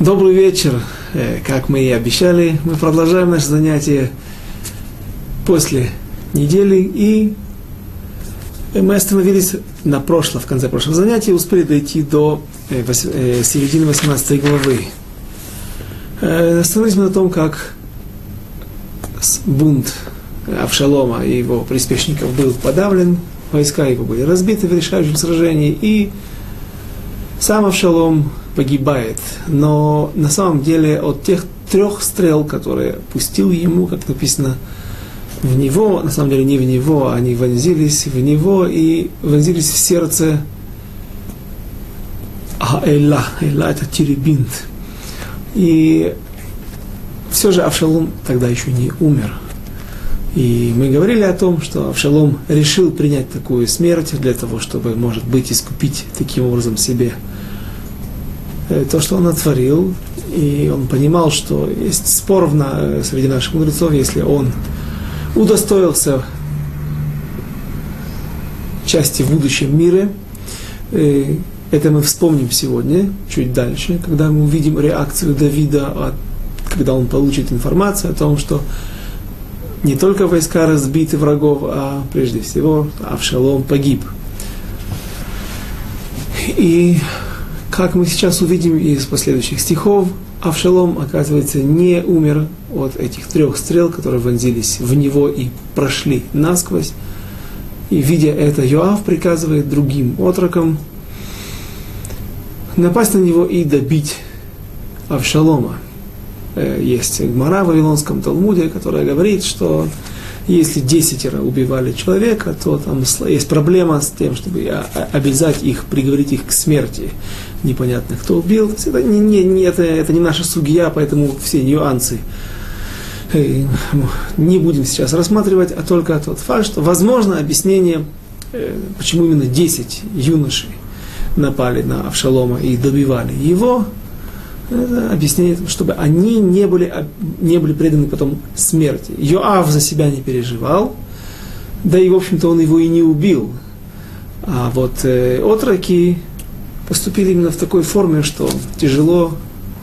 Добрый вечер. Э, как мы и обещали, мы продолжаем наше занятие после недели. И мы остановились на прошлом, в конце прошлого занятия, успели дойти до э, э, середины 18 главы. Остановились мы на том, как бунт Авшалома и его приспешников был подавлен, войска его были разбиты в решающем сражении, и сам Авшалом погибает. Но на самом деле от тех трех стрел, которые пустил ему, как написано, в него, на самом деле не в него, они вонзились в него и вонзились в сердце Аэла. Эла это теребинт. И все же Авшалом тогда еще не умер. И мы говорили о том, что Авшалом решил принять такую смерть для того, чтобы, может быть, искупить таким образом себе то, что он натворил, и он понимал, что есть спор среди наших мудрецов, если он удостоился части в будущем мире. Э, это мы вспомним сегодня, чуть дальше, когда мы увидим реакцию Давида, когда он получит информацию о том, что не только войска разбиты врагов, а прежде всего Авшалом погиб. И как мы сейчас увидим из последующих стихов, Авшалом, оказывается, не умер от этих трех стрел, которые вонзились в него и прошли насквозь. И, видя это, Йоав приказывает другим отрокам напасть на него и добить Авшалома. Э, есть Гмара в Вавилонском Талмуде, которая говорит, что если десятеро убивали человека, то там есть проблема с тем, чтобы обязать их, приговорить их к смерти. Непонятно, кто убил. Это не, не, не, это, это не наша судья, поэтому все нюансы э, не будем сейчас рассматривать, а только тот факт, что возможно объяснение, э, почему именно 10 юношей напали на Авшалома и добивали его, это объяснение, чтобы они не были, не были преданы потом смерти. Йоав за себя не переживал, да и, в общем-то, он его и не убил. А вот э, отроки поступили именно в такой форме, что тяжело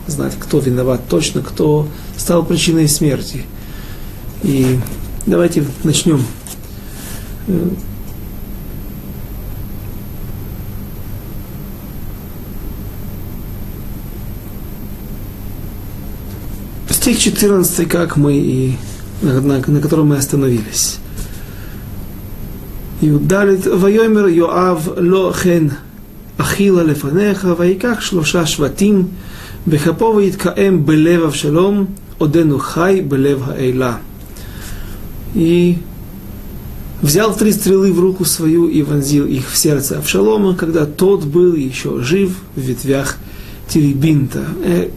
знать, кто виноват точно, кто стал причиной смерти. И давайте начнем Стих 14, как мы и на, на котором мы остановились. И Юдалит Вайомер Йоав Лохен Ахила Лефанеха Вайках Шлоша Шватим Бехапова Иткаэм Белев шалом, Одену Хай Белев эйла. И взял три стрелы в руку свою и вонзил их в сердце Авшалома, когда тот был еще жив в ветвях Теребинта. Э,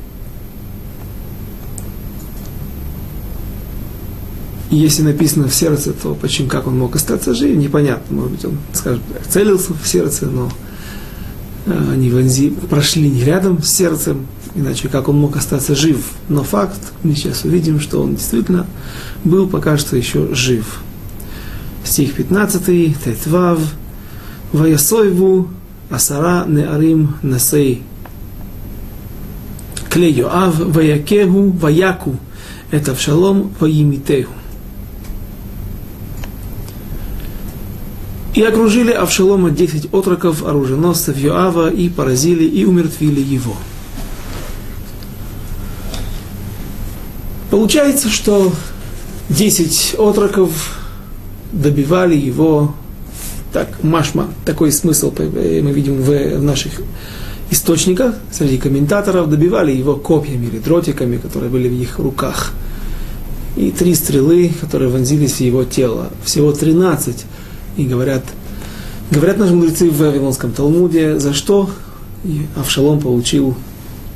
И если написано в сердце, то почему, как он мог остаться жив, непонятно. Может быть, он, скажем, целился в сердце, но э, они вонзи, прошли не рядом с сердцем, иначе как он мог остаться жив. Но факт, мы сейчас увидим, что он действительно был пока что еще жив. Стих 15, Тетвав, Ваясойву, Асара Неарим Насей, Клеюав, Ваякегу, Ваяку, это в шалом Ваимитеху. И окружили Авшалома десять отроков оруженосцев Йоава и поразили и умертвили его. Получается, что десять отроков добивали его, так, машма, такой смысл мы видим в наших источниках, среди комментаторов, добивали его копьями или дротиками, которые были в их руках. И три стрелы, которые вонзились в его тело. Всего тринадцать и говорят, говорят наши мудрецы в Вавилонском Талмуде, за что Авшалом получил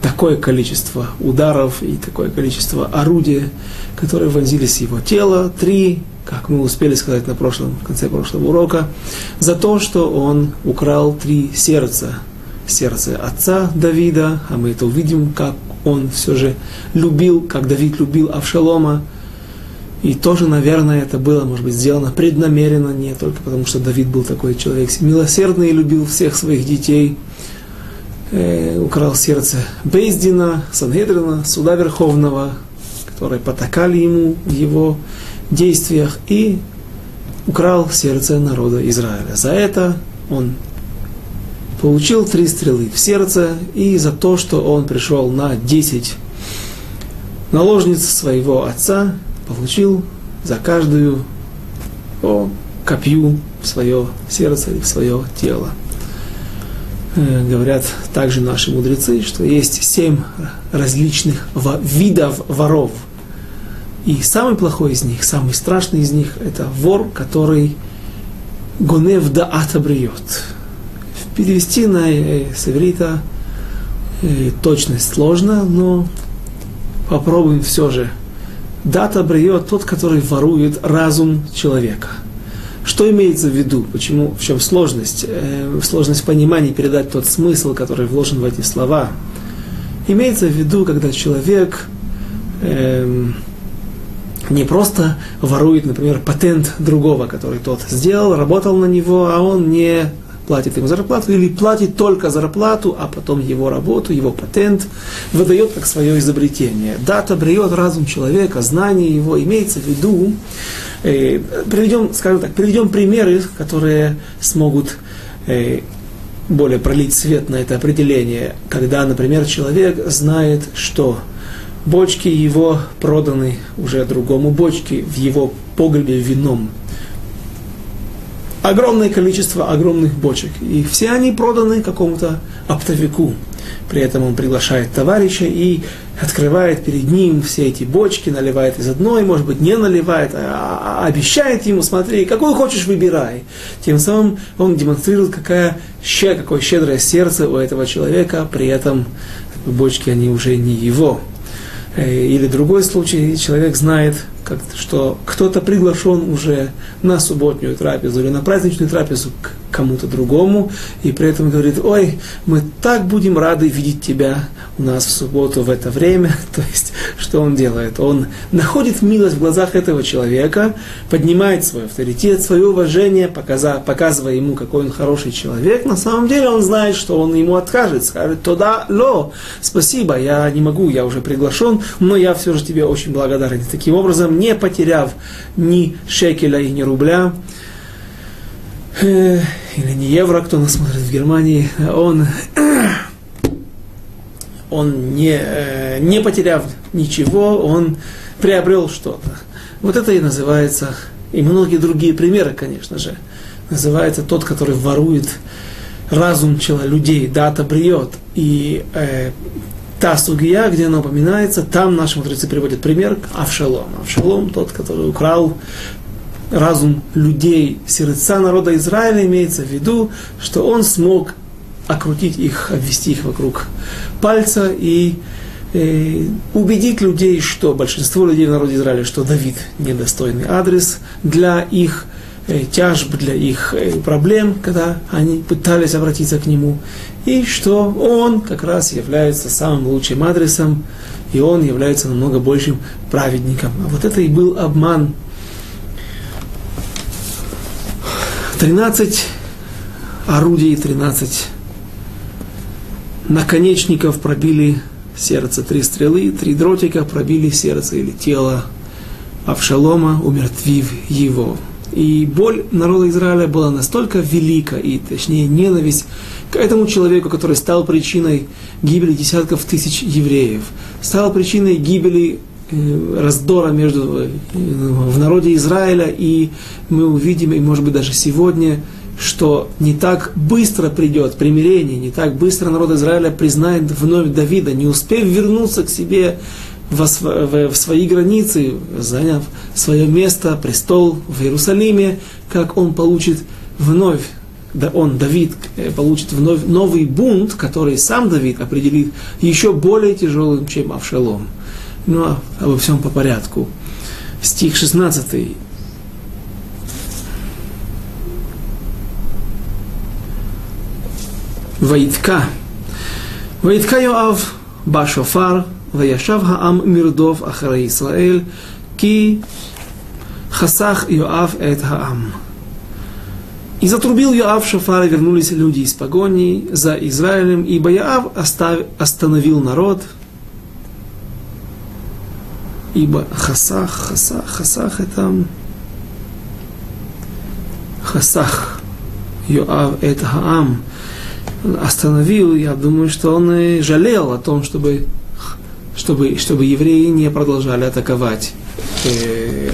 такое количество ударов и такое количество орудия, которые вонзились в его тело. Три, как мы успели сказать на прошлом, в конце прошлого урока, за то, что он украл три сердца. Сердце отца Давида, а мы это увидим, как он все же любил, как Давид любил Авшалома, и тоже, наверное, это было, может быть, сделано преднамеренно, не только потому, что Давид был такой человек милосердный и любил всех своих детей. э, украл сердце Бейздина, Сангедрина, суда Верховного, которые потакали ему в его действиях, и украл сердце народа Израиля. За это он получил три стрелы в сердце, и за то, что он пришел на десять наложниц своего отца, получил за каждую по копью в свое сердце и в свое тело. Э, говорят также наши мудрецы, что есть семь различных видов воров. И самый плохой из них, самый страшный из них, это вор, который гонев да атабриет. Перевести на э, севрита э, точность сложно, но попробуем все же. Дата бриет тот, который ворует разум человека – что имеется в виду? Почему? В чем сложность? Э, сложность понимания передать тот смысл, который вложен в эти слова. Имеется в виду, когда человек э, не просто ворует, например, патент другого, который тот сделал, работал на него, а он не платит ему зарплату, или платит только зарплату, а потом его работу, его патент выдает как свое изобретение. Дата бреет разум человека, знание его, имеется в виду, э, приведем, скажем так, приведем примеры, которые смогут э, более пролить свет на это определение, когда, например, человек знает, что бочки его проданы уже другому бочке в его погребе вином огромное количество огромных бочек. И все они проданы какому-то оптовику. При этом он приглашает товарища и открывает перед ним все эти бочки, наливает из одной, может быть, не наливает, а, а обещает ему, смотри, какую хочешь, выбирай. Тем самым он демонстрирует, какая, какое щедрое сердце у этого человека, при этом бочки, они уже не его. Э, или другой случай, человек знает, как, что кто-то приглашен уже на субботнюю трапезу или на праздничную трапезу к кому-то другому, и при этом говорит, ой, мы так будем рады видеть тебя у нас в субботу в это время. То есть, что он делает? Он находит милость в глазах этого человека, поднимает свой авторитет, свое уважение, показывая ему, какой он хороший человек. На самом деле он знает, что он ему откажет, скажет, туда, ло, спасибо, я не могу, я уже приглашен, но я все же тебе очень благодарен. Таким образом, не потеряв ни шекеля и ни рубля, э, или не евро, кто нас смотрит в Германии, он, он не, э, не потеряв ничего, он приобрел что-то. Вот это и называется, и многие другие примеры, конечно же, называется тот, который ворует разум человека, людей, дата бриет, и э, та сугия, где она упоминается, там наши мудрецы приводят пример Авшалом. Авшалом, тот, который украл разум людей, сердца народа Израиля, имеется в виду, что он смог окрутить их, обвести их вокруг пальца и э, убедить людей, что большинство людей в народе Израиля, что Давид недостойный адрес для их э, тяжб, для их э, проблем, когда они пытались обратиться к нему, и что он как раз является самым лучшим адресом, и он является намного большим праведником. А вот это и был обман 13 орудий, 13 наконечников пробили сердце. Три стрелы, три дротика пробили сердце или тело Авшалома, умертвив его. И боль народа Израиля была настолько велика, и точнее ненависть к этому человеку, который стал причиной гибели десятков тысяч евреев, стал причиной гибели раздора между, э, в народе Израиля, и мы увидим, и может быть даже сегодня, что не так быстро придет примирение, не так быстро народ Израиля признает вновь Давида, не успев вернуться к себе в, свои границы, заняв свое место, престол в Иерусалиме, как он получит вновь да он, Давид, э, получит вновь новый бунт, который сам Давид определит еще более тяжелым, чем Авшалом. Ну, а обо всем по порядку. Стих 16. Ваидка. Ваидка Йоав Башофар, Ваяшав Хаам Мирдов Ахара Исраэль, Ки Хасах Йоав Эт Хаам. И затрубил Йоав Шафар, и вернулись люди из погони за Израилем, ибо Йоав оставил, остановил народ – ибо Хасах, Хасах, Хасах это Хасах, Йоав это Хаам, остановил, я думаю, что он и жалел о том, чтобы, чтобы, чтобы евреи не продолжали атаковать э,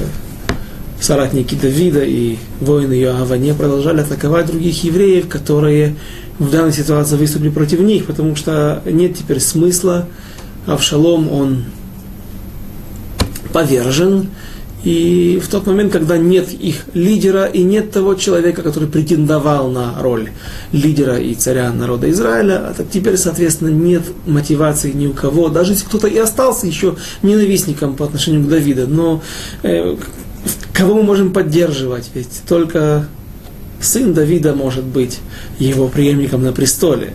соратники Давида и воины Иоава не продолжали атаковать других евреев, которые в данной ситуации выступили против них, потому что нет теперь смысла. Авшалом, он повержен, и в тот момент, когда нет их лидера и нет того человека, который претендовал на роль лидера и царя народа Израиля, а так теперь, соответственно, нет мотивации ни у кого, даже если кто-то и остался еще ненавистником по отношению к Давиду, но э, кого мы можем поддерживать? Ведь только сын Давида может быть его преемником на престоле.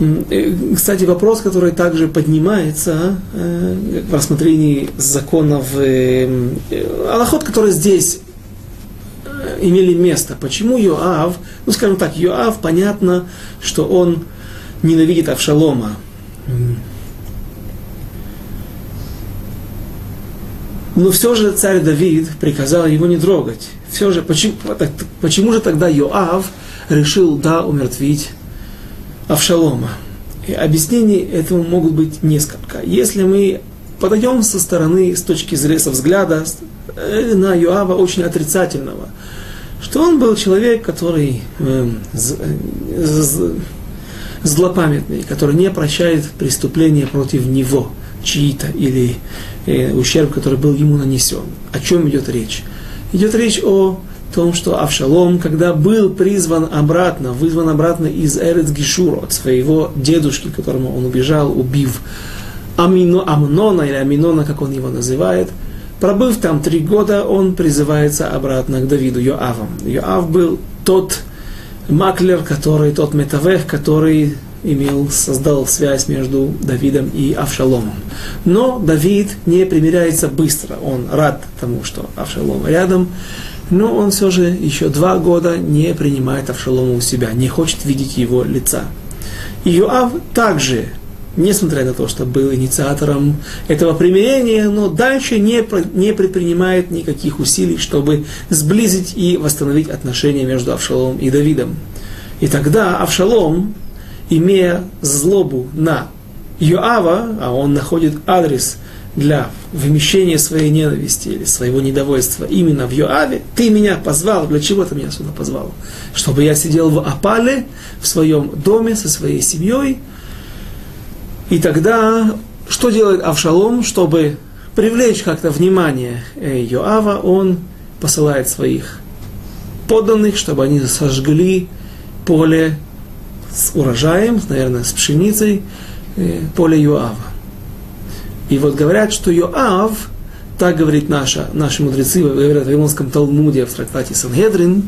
Э, кстати, вопрос, который также поднимается э, в рассмотрении законов э, Аллахот, которые здесь имели место. Почему Йоав, ну скажем так, Йоав, понятно, что он ненавидит Авшалома. Но все же царь Давид приказал его не трогать. Все же, почему, почему же тогда Йоав решил, да, умертвить Авшалома? И объяснений этому могут быть несколько. Если мы подойдем со стороны, с точки зрения, взгляда э, на Йоава очень отрицательного, что он был человек, который э, злопамятный, который не прощает преступления против него – чьи-то или э, ущерб, который был ему нанесен. О чем идет речь? Идет речь о том, что Авшалом, когда был призван обратно, вызван обратно из Эрец Гишур, от своего дедушки, которому он убежал, убив Амино, Амнона или Аминона, как он его называет, пробыв там три года, он призывается обратно к Давиду Йоавом. Йоав был тот маклер, который, тот метавех, который имел, создал связь между Давидом и Авшаломом. Но Давид не примиряется быстро. Он рад тому, что Авшалом рядом, но он все же еще два года не принимает Авшалома у себя, не хочет видеть его лица. И Йоав также, несмотря на то, что был инициатором этого примирения, но дальше не, не предпринимает никаких усилий, чтобы сблизить и восстановить отношения между Авшаломом и Давидом. И тогда Авшалом, имея злобу на Йоава, а он находит адрес для вымещения своей ненависти или своего недовольства именно в Йоаве, ты меня позвал, для чего ты меня сюда позвал? Чтобы я сидел в Апале, в своем доме со своей семьей. И тогда что делает Авшалом, чтобы привлечь как-то внимание э, Йоава, он посылает своих подданных, чтобы они сожгли поле с урожаем, наверное, с пшеницей, э, поле Юава. И вот говорят, что Йоав, так говорит наша, наши мудрецы, говорят в Вавилонском Талмуде, в трактате Сангедрин,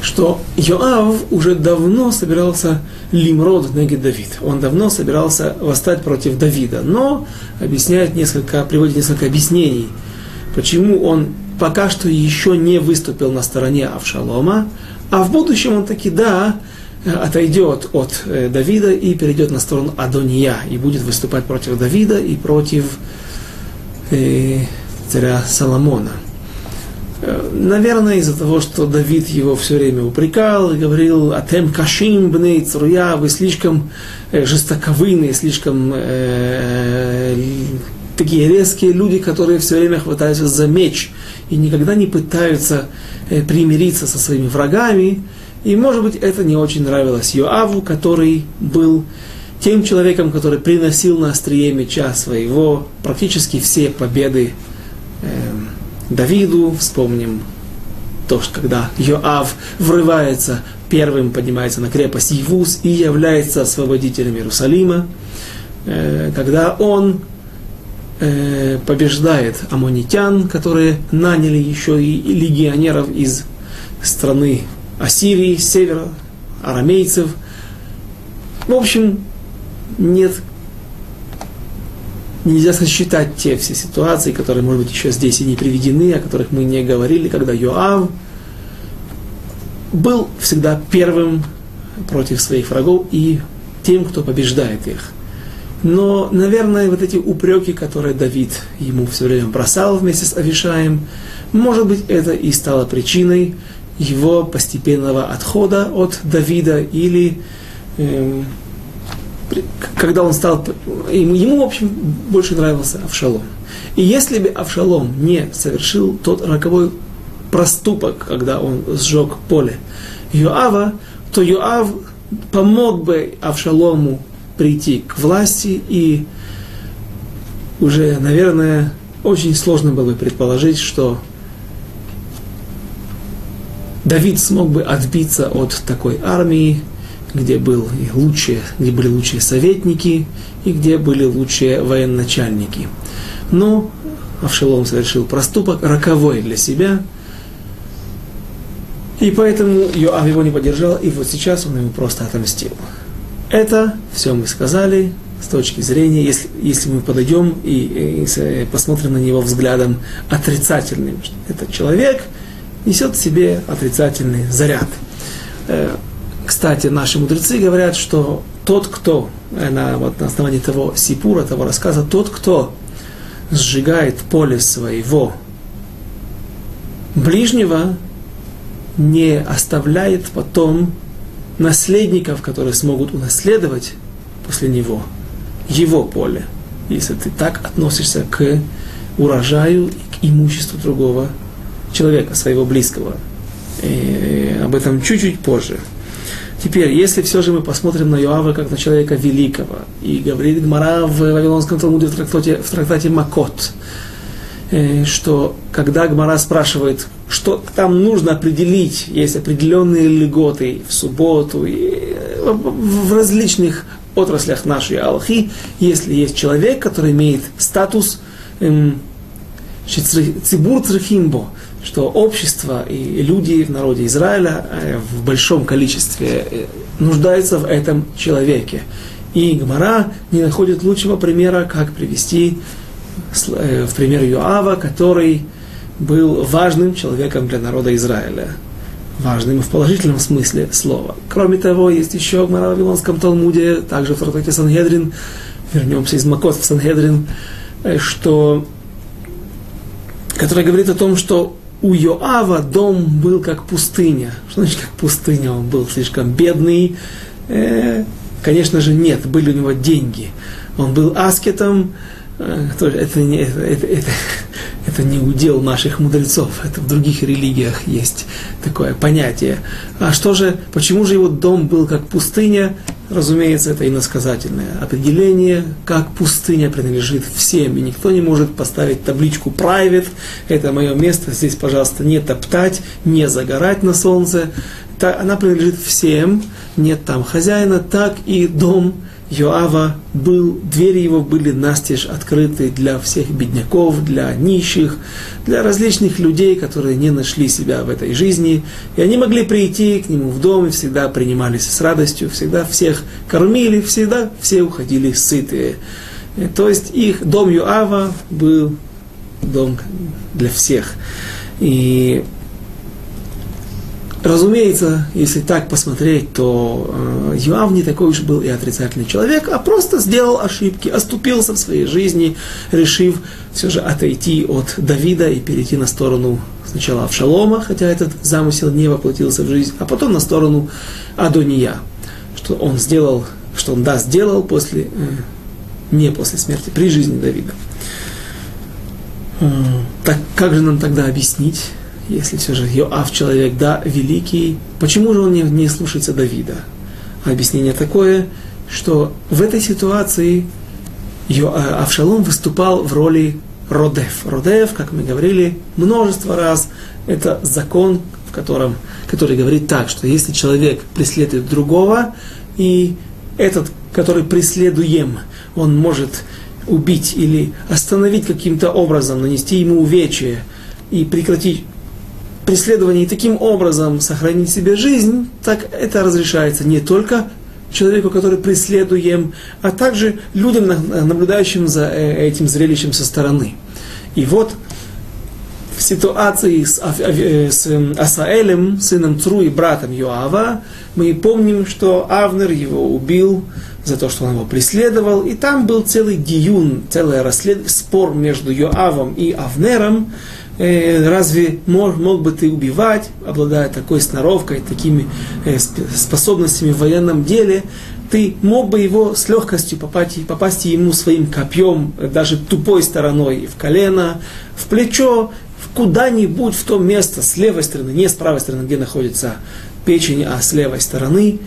что Йоав уже давно собирался лимрод негид Давид. Он давно собирался восстать против Давида. Но объясняет несколько, приводит несколько объяснений, почему он пока что еще не выступил на стороне Авшалома, а в будущем он таки, да, отойдет от э, Давида и перейдет на сторону Адония и будет выступать против Давида и против э, царя Соломона. Э, наверное, из-за того, что Давид его все время упрекал и говорил, «Атем кашим бней цруя, вы слишком жестоковыны, слишком э, такие резкие люди, которые все время хватаются за меч и никогда не пытаются примириться со своими врагами. И, может быть, это не очень нравилось Йоаву, который был тем человеком, который приносил на острие меча своего практически все победы э, Давиду. Вспомним то, что когда Йоав врывается, первым поднимается на крепость Евус и является освободителем Иерусалима, э, когда он э, побеждает аммонитян, которые наняли еще и легионеров из страны Ассирии, севера, арамейцев. В общем, нет, нельзя сосчитать те все ситуации, которые, может быть, еще здесь и не приведены, о которых мы не говорили, когда Йоав был всегда первым против своих врагов и тем, кто побеждает их. Но, наверное, вот эти упреки, которые Давид ему все время бросал вместе с Авишаем, может быть, это и стало причиной его постепенного отхода от Давида или эм, когда он стал, ему, в общем, больше нравился Авшалом. И если бы Авшалом не совершил тот роковой проступок, когда он сжег поле Йоава, то Йоав помог бы Авшалому прийти к власти, и уже, наверное, очень сложно было бы предположить, что Давид смог бы отбиться от такой армии, где, был и лучшие, где были лучшие советники и где были лучшие военачальники. Но Авшалом совершил проступок, роковой для себя, и поэтому Йоав его не поддержал, и вот сейчас он ему просто отомстил. Это все мы сказали с точки зрения, если, если мы подойдем и, и посмотрим на него взглядом отрицательным. Этот человек несет в себе отрицательный заряд. Э, кстати, наши мудрецы говорят, что тот, кто, э, на, вот, на основании того сипура, того рассказа, тот, кто сжигает поле своего ближнего, не оставляет потом наследников, которые смогут унаследовать после него его поле. Если ты так относишься к урожаю к имуществу другого человека, своего близкого. И об этом чуть-чуть позже. Теперь, если все же мы посмотрим на Йоава как на человека великого, и говорит Гмара в Вавилонском Талмуде в трактате, в трактате Макот, э, что когда Гмара спрашивает, что там нужно определить, есть определенные льготы в субботу, и э, в различных отраслях нашей Аллахи, если есть человек, который имеет статус эм, цибур црихимбо, что общество и люди в народе Израиля э, в большом количестве э, нуждаются в этом человеке. И Гмара не находит лучшего примера, как привести э, в пример Юава, который был важным человеком для народа Израиля. Важным в положительном смысле слова. Кроме того, есть еще в Вавилонском Талмуде, также в Трактате Сангедрин, вернемся из Макот в Сангедрин, что который говорит о том, что у Йоава дом был как пустыня. Что значит как пустыня? Он был слишком бедный. Э, конечно же, нет, были у него деньги. Он был аскетом. Э, это, не, это, это, это, это не удел наших мудрецов. Это в других религиях есть такое понятие. А что же, почему же его дом был как пустыня? Разумеется, это иносказательное определение, как пустыня принадлежит всем, и никто не может поставить табличку private, это мое место, здесь, пожалуйста, не топтать, не загорать на солнце. Она принадлежит всем, нет там хозяина, так и дом Йоава был, двери его были настежь открыты для всех бедняков, для нищих, для различных людей, которые не нашли себя в этой жизни. И они могли прийти к нему в дом и всегда принимались с радостью, всегда всех кормили, всегда все уходили сытые. То есть их дом Йоава был дом для всех. И Разумеется, если так посмотреть, то э, Юав не такой уж был и отрицательный человек, а просто сделал ошибки, оступился в своей жизни, решив все же отойти от Давида и перейти на сторону сначала Авшалома, хотя этот замысел не воплотился в жизнь, а потом на сторону Адония, что он сделал, что он да, сделал после, э, не после смерти, при жизни Давида. Э, так как же нам тогда объяснить если все же Йоав человек, да, великий, почему же он не, не слушается Давида? Объяснение такое, что в этой ситуации Йо, э, Авшалом выступал в роли Родев. Родев, как мы говорили множество раз, это закон, в котором, который говорит так, что если человек преследует другого, и этот, который преследуем, он может убить или остановить каким-то образом, нанести ему увечье и прекратить преследование и таким образом сохранить себе жизнь, так это разрешается не только человеку, который преследуем, а также людям, наблюдающим за э, этим зрелищем со стороны. И вот ситуации с, э, с эм, Асаэлем, сыном Цру и братом Йоава, мы помним, что Авнер его убил за то, что он его преследовал, и там был целый диюн, целый расслед... спор между Йоавом и Авнером, э, разве мог, мог бы ты убивать, обладая такой сноровкой, такими э, способностями в военном деле, ты мог бы его с легкостью попасть, попасть ему своим копьем, даже тупой стороной в колено, в плечо, куда-нибудь в то место с левой стороны, не с правой стороны, где находится печень, а с левой стороны,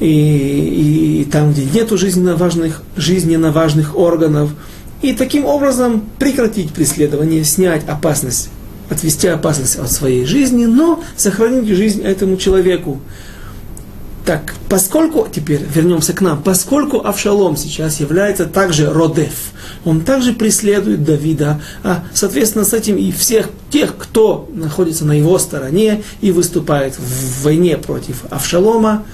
и, и, и там, где нет жизненно важных, жизненно важных органов, и таким образом прекратить преследование, снять опасность, отвести опасность от своей жизни, но сохранить жизнь этому человеку. Так, поскольку, теперь вернемся к нам, поскольку Авшалом сейчас является также Родеф, он также преследует Давида, а соответственно с этим и всех тех, кто находится на его стороне и выступает в войне против Авшалома,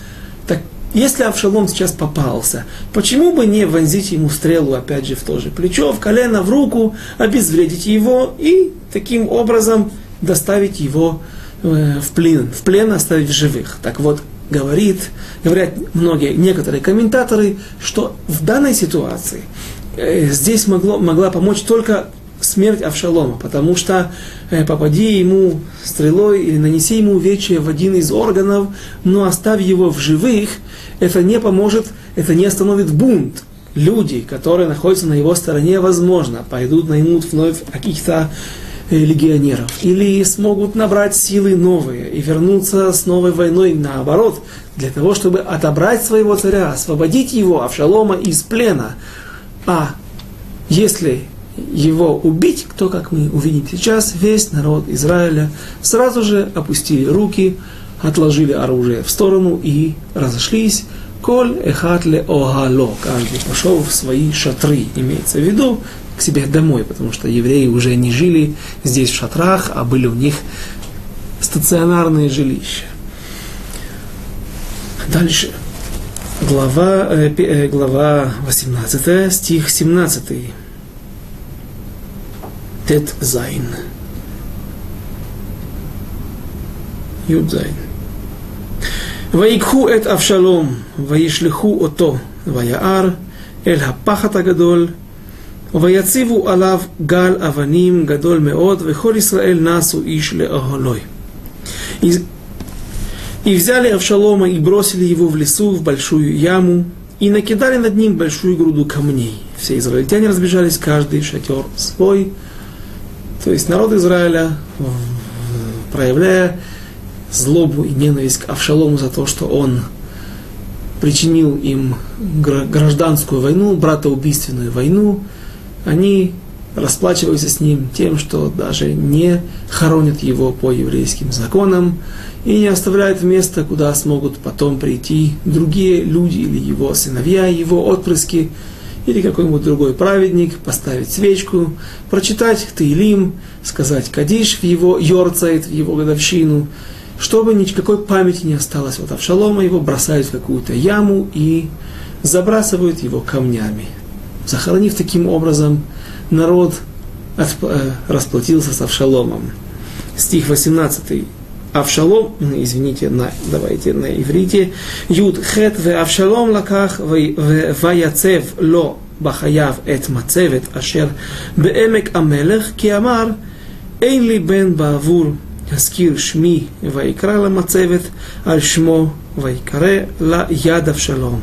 если Авшалом сейчас попался, почему бы не вонзить ему стрелу, опять же, в то же плечо, в колено, в руку, обезвредить его и таким образом доставить его э, в плен, в плен оставить в живых. Так вот, говорит, говорят многие, некоторые комментаторы, что в данной ситуации э, здесь могло, могла помочь только смерть Авшалома, потому что э, попади ему стрелой или нанеси ему увечье в один из органов, но оставь его в живых, это не поможет, это не остановит бунт. Люди, которые находятся на его стороне, возможно, пойдут наймут вновь каких-то Э, легионеров, или смогут набрать силы новые и вернуться с новой войной наоборот, для того, чтобы отобрать своего царя, освободить его, Авшалома, из плена. А если его убить, то, как мы увидим сейчас, весь народ Израиля сразу же опустили руки, отложили оружие в сторону и разошлись. Коль эхатле огало. Каждый пошел в свои шатры, имеется в виду, к себе домой, потому что евреи уже не жили здесь в шатрах, а были у них стационарные жилища. Дальше. Глава, э, э глава 18, стих 17. Тет Зайн. Юд Зайн. ויקחו את אבשלום וישלחו אותו ויער אל הפחת הגדול ויציבו עליו גל אבנים גדול מאוד, וכל ישראל נסו איש לאהלוי. И взяли Авшалома и бросили его в лесу, в большую яму, и накидали над ним большую груду камней. Все израильтяне разбежались, каждый шатер свой. то есть народ Израиля, проявляя злобу и ненависть к Авшалому за то, что он причинил им гражданскую войну, братоубийственную войну, они расплачиваются с ним тем, что даже не хоронят его по еврейским законам и не оставляют места, куда смогут потом прийти другие люди или его сыновья, его отпрыски, или какой-нибудь другой праведник, поставить свечку, прочитать Таилим, сказать Кадиш в его Йорцайт, в его годовщину, чтобы никакой памяти не осталось от Авшалома, его бросают в какую-то яму и забрасывают его камнями захоронив таким образом народ э, расплатился с Авшаломом. Стих 18. Авшалом, извините, на, давайте на иврите, Юд хет ве Авшалом лаках ваяцев ло בחייו את מצבת אשר בעמק המלך, כי אמר, אין לי בן בעבור יזכיר שמי, ויקרא למצבת על שמו, ויקרא לה יד אבשלום,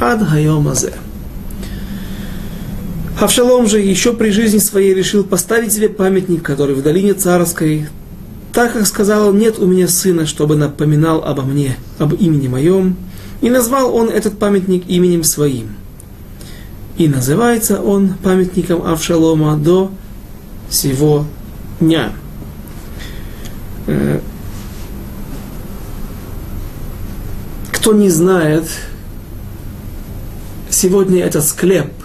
עד היום הזה. Авшалом же еще при жизни своей решил поставить себе памятник, который в долине царской, так как сказал нет у меня сына, чтобы напоминал обо мне, об имени моем, и назвал он этот памятник именем своим. И называется он памятником Авшалома до сего дня. Э, кто не знает, сегодня этот склеп –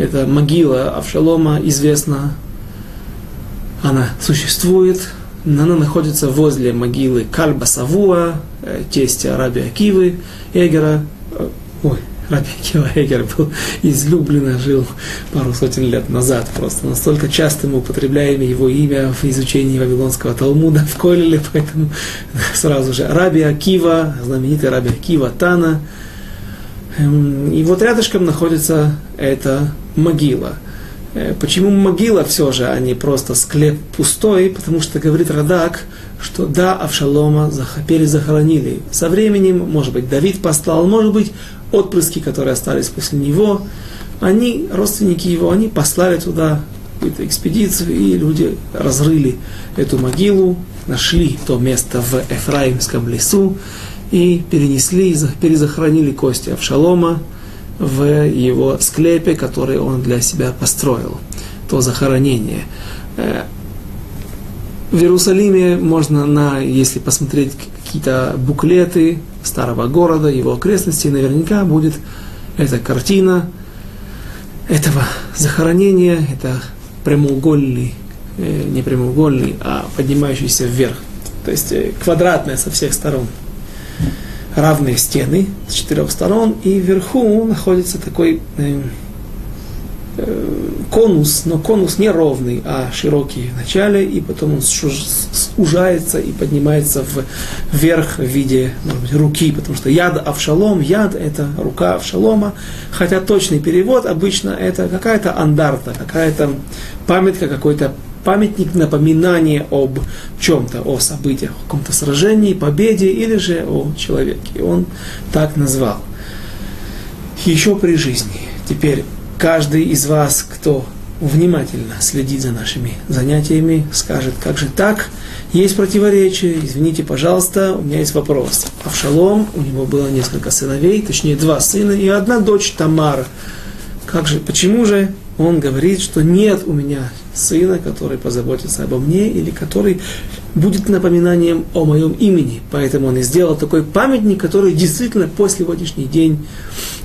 это могила Авшалома известна. Она существует. Она находится возле могилы Кальба Савуа, э, тестя Раби Акивы, Эгера, э, ой, Раби Акива Эгер был излюбленно, жил пару сотен лет назад. Просто настолько часто мы употребляем его имя в изучении Вавилонского Талмуда в Колеле, поэтому сразу же Раби Акива, знаменитый Раби Акива Тана. Эм, и вот рядышком находится эта могила – почему могила все же, а не просто склеп пустой? Потому что говорит Радак, что да, Авшалома перезахоронили. Со временем, может быть, Давид послал, может быть, отпрыски, которые остались после него, они, родственники его, они послали туда какую-то экспедицию, и люди разрыли эту могилу, нашли то место в Эфраимском лесу и перенесли, перезахоронили кости Авшалома, в его склепе, который он для себя построил, то захоронение. Э, в Иерусалиме можно, на, если посмотреть какие-то буклеты старого города, его окрестностей, наверняка будет эта картина этого захоронения, это прямоугольный, э, не прямоугольный, а поднимающийся вверх, то есть э, квадратная со всех сторон равные стены с четырех сторон, и вверху находится такой э, э, конус, но конус не ровный, а широкий в начале, и потом он сужается и поднимается вверх в виде может быть, руки, потому что яд Авшалом, яд это рука Авшалома, хотя точный перевод обычно это какая-то андарта, какая-то памятка, какой-то памятник напоминание об чем-то, о событиях, о каком-то сражении, победе или же о человеке. Он так назвал. Еще при жизни. Теперь каждый из вас, кто внимательно следит за нашими занятиями, скажет, как же так, есть противоречие, извините, пожалуйста, у меня есть вопрос. Авшалом, у него было несколько сыновей, точнее два сына и одна дочь Тамара. Как же, почему же он говорит, что нет у меня сына, который позаботится обо мне или который будет напоминанием о моем имени. Поэтому он и сделал такой памятник, который действительно по сегодняшний день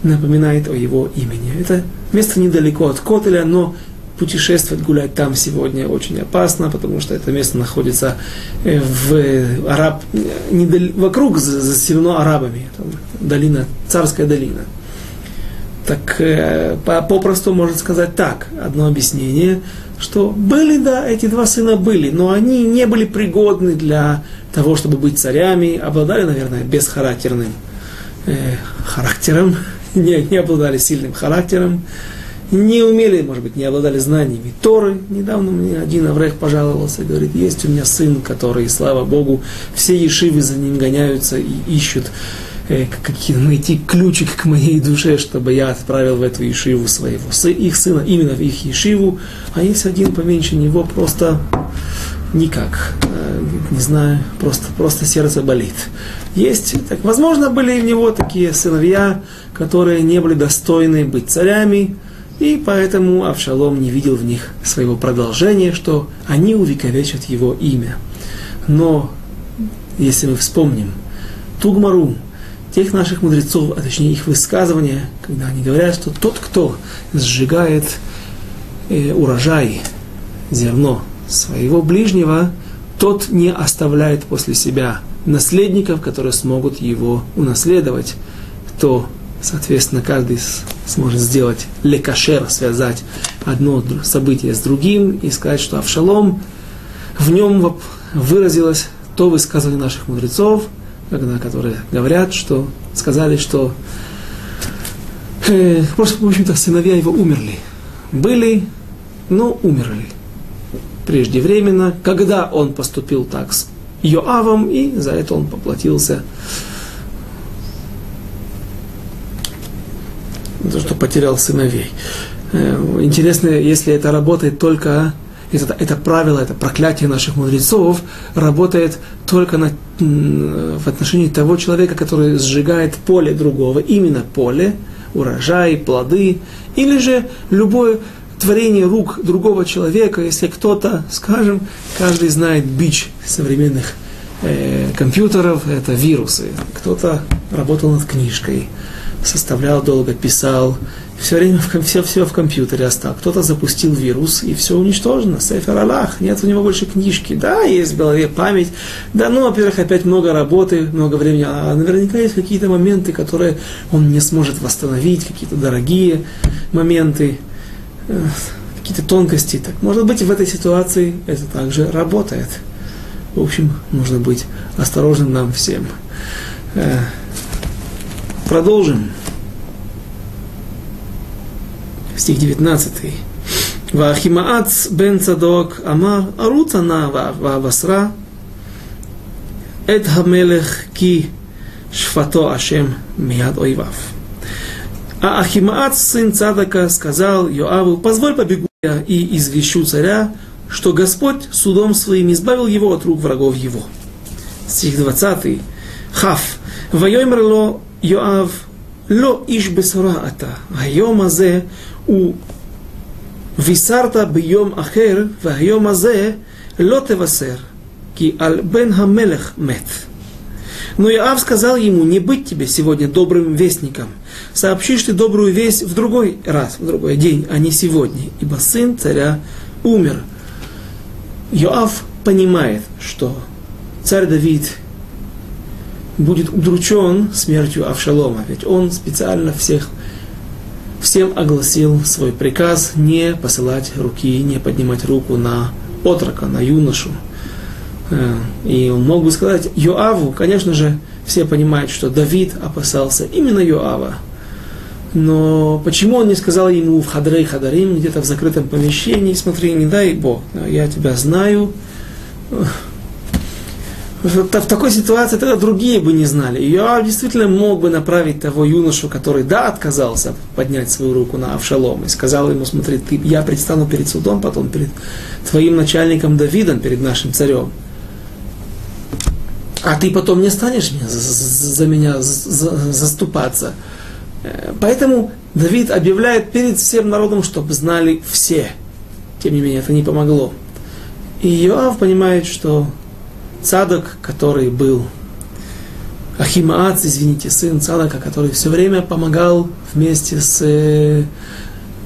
напоминает о его имени. Это место недалеко от Котеля, но путешествовать, гулять там сегодня очень опасно, потому что это место находится э, в араб, недал, вокруг заселено арабами, там, долина, царская долина. Так э, попросту можно сказать так, одно объяснение, что были, да, эти два сына были, но они не были пригодны для того, чтобы быть царями, обладали, наверное, бесхарактерным э, характером, не, не обладали сильным характером, не умели, может быть, не обладали знаниями Торы. Недавно мне один Аврех пожаловался, говорит, есть у меня сын, который, слава Богу, все ешивы за ним гоняются и ищут найти ключик к моей душе, чтобы я отправил в эту ешиву своего их сына, именно в их ешиву, а есть один поменьше него, просто никак, э, не знаю, просто, просто сердце болит. Есть, так, возможно, были у него такие сыновья, которые не были достойны быть царями, и поэтому Авшалом не видел в них своего продолжения, что они увековечат его имя. Но, если мы вспомним Тугмару, тех наших мудрецов, а точнее их высказывания, когда они говорят, что тот, кто сжигает э, урожай, зерно своего ближнего, тот не оставляет после себя наследников, которые смогут его унаследовать. Кто, соответственно, каждый сможет сделать лекашер, связать одно событие с другим и сказать, что Авшалом, в нем выразилось то высказывание наших мудрецов, которые говорят, что сказали, что э, просто, в общем-то, сыновья его умерли. Были, но умерли преждевременно, когда он поступил так с Йоавом, и за это он поплатился за то, что потерял сыновей. Э, интересно, если это работает только это, это правило, это проклятие наших мудрецов работает только на, в отношении того человека, который сжигает поле другого, именно поле, урожай, плоды, или же любое творение рук другого человека, если кто-то, скажем, каждый знает бич современных э, компьютеров, это вирусы. Кто-то работал над книжкой, составлял долго, писал, все время все, все в компьютере осталось. Кто-то запустил вирус, и все уничтожено. Сефер Аллах, нет у него больше книжки. Да, есть в голове память. Да, ну, во-первых, опять много работы, много времени. А наверняка есть какие-то моменты, которые он не сможет восстановить, какие-то дорогие моменты, э, какие-то тонкости. Так, может быть, в этой ситуации это также работает. В общем, нужно быть осторожным нам всем. Э, продолжим стих 19. Вахимаац бен Цадок Амар Арутана Вавасра Эт Хамелех Ки Шфато Ашем миад Ойвав. А Ахимаац, сын Цадака, сказал Йоаву, позволь побегу я и извещу царя, что Господь судом своим избавил его от рук врагов его. Стих 20. Хав. Вайомерло Йоав, ло иш бесора ата, айом азе, у Висарта бьем ахер, вахьем азе, лотевасер, ки аль бен хамелех мет. Но Иав сказал ему, не быть тебе сегодня добрым вестником. Сообщишь ты добрую весть в другой раз, в другой день, а не сегодня, ибо сын царя умер. Иоав понимает, что царь Давид будет удручен смертью Авшалома, ведь он специально всех всем огласил свой приказ не посылать руки, не поднимать руку на отрока, на юношу. Э, и он мог бы сказать Йоаву, конечно же, все понимают, что Давид опасался именно Йоава. Но почему он не сказал ему в Хадрей Хадарим, где-то в закрытом помещении, смотри, не дай Бог, я тебя знаю, в такой ситуации тогда другие бы не знали. Я действительно мог бы направить того юношу, который, да, отказался поднять свою руку на Авшалом и сказал ему, смотри, ты, я предстану перед судом, потом перед твоим начальником Давидом, перед нашим царем. А ты потом не станешь меня, за, за меня за, заступаться. Э, поэтому Давид объявляет перед всем народом, чтобы знали все. Тем не менее, это не помогло. И Иоав понимает, что Цадок, который был Ахимаац, извините, сын Цадака, который все время помогал вместе с э,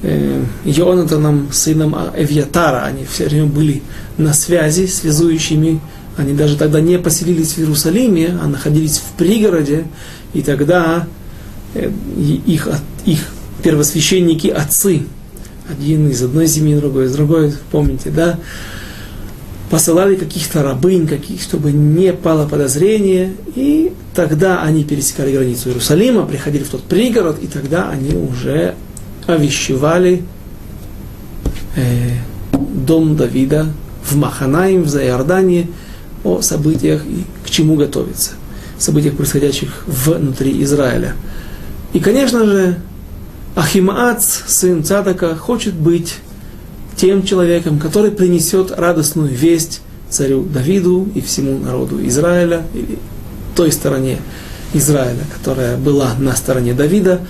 э, Йонатаном, сыном Эвьятара. Они все время были на связи, связующими. Они даже тогда не поселились в Иерусалиме, а находились в пригороде. И тогда э, их, их первосвященники, отцы, один из одной семьи, другой из другой, помните, да, посылали каких-то рабынь, каких, чтобы не пало подозрение, и тогда они пересекали границу Иерусалима, приходили в тот пригород, и тогда они уже овещевали э, дом Давида в Маханаим, в Зайордании, о событиях и к чему готовиться, событиях, происходящих внутри Израиля. И, конечно же, Ахимаац, сын Цадака, хочет быть тем человеком, который принесет радостную весть царю Давиду и всему народу Израиля, или той стороне Израиля, которая была на стороне Давида,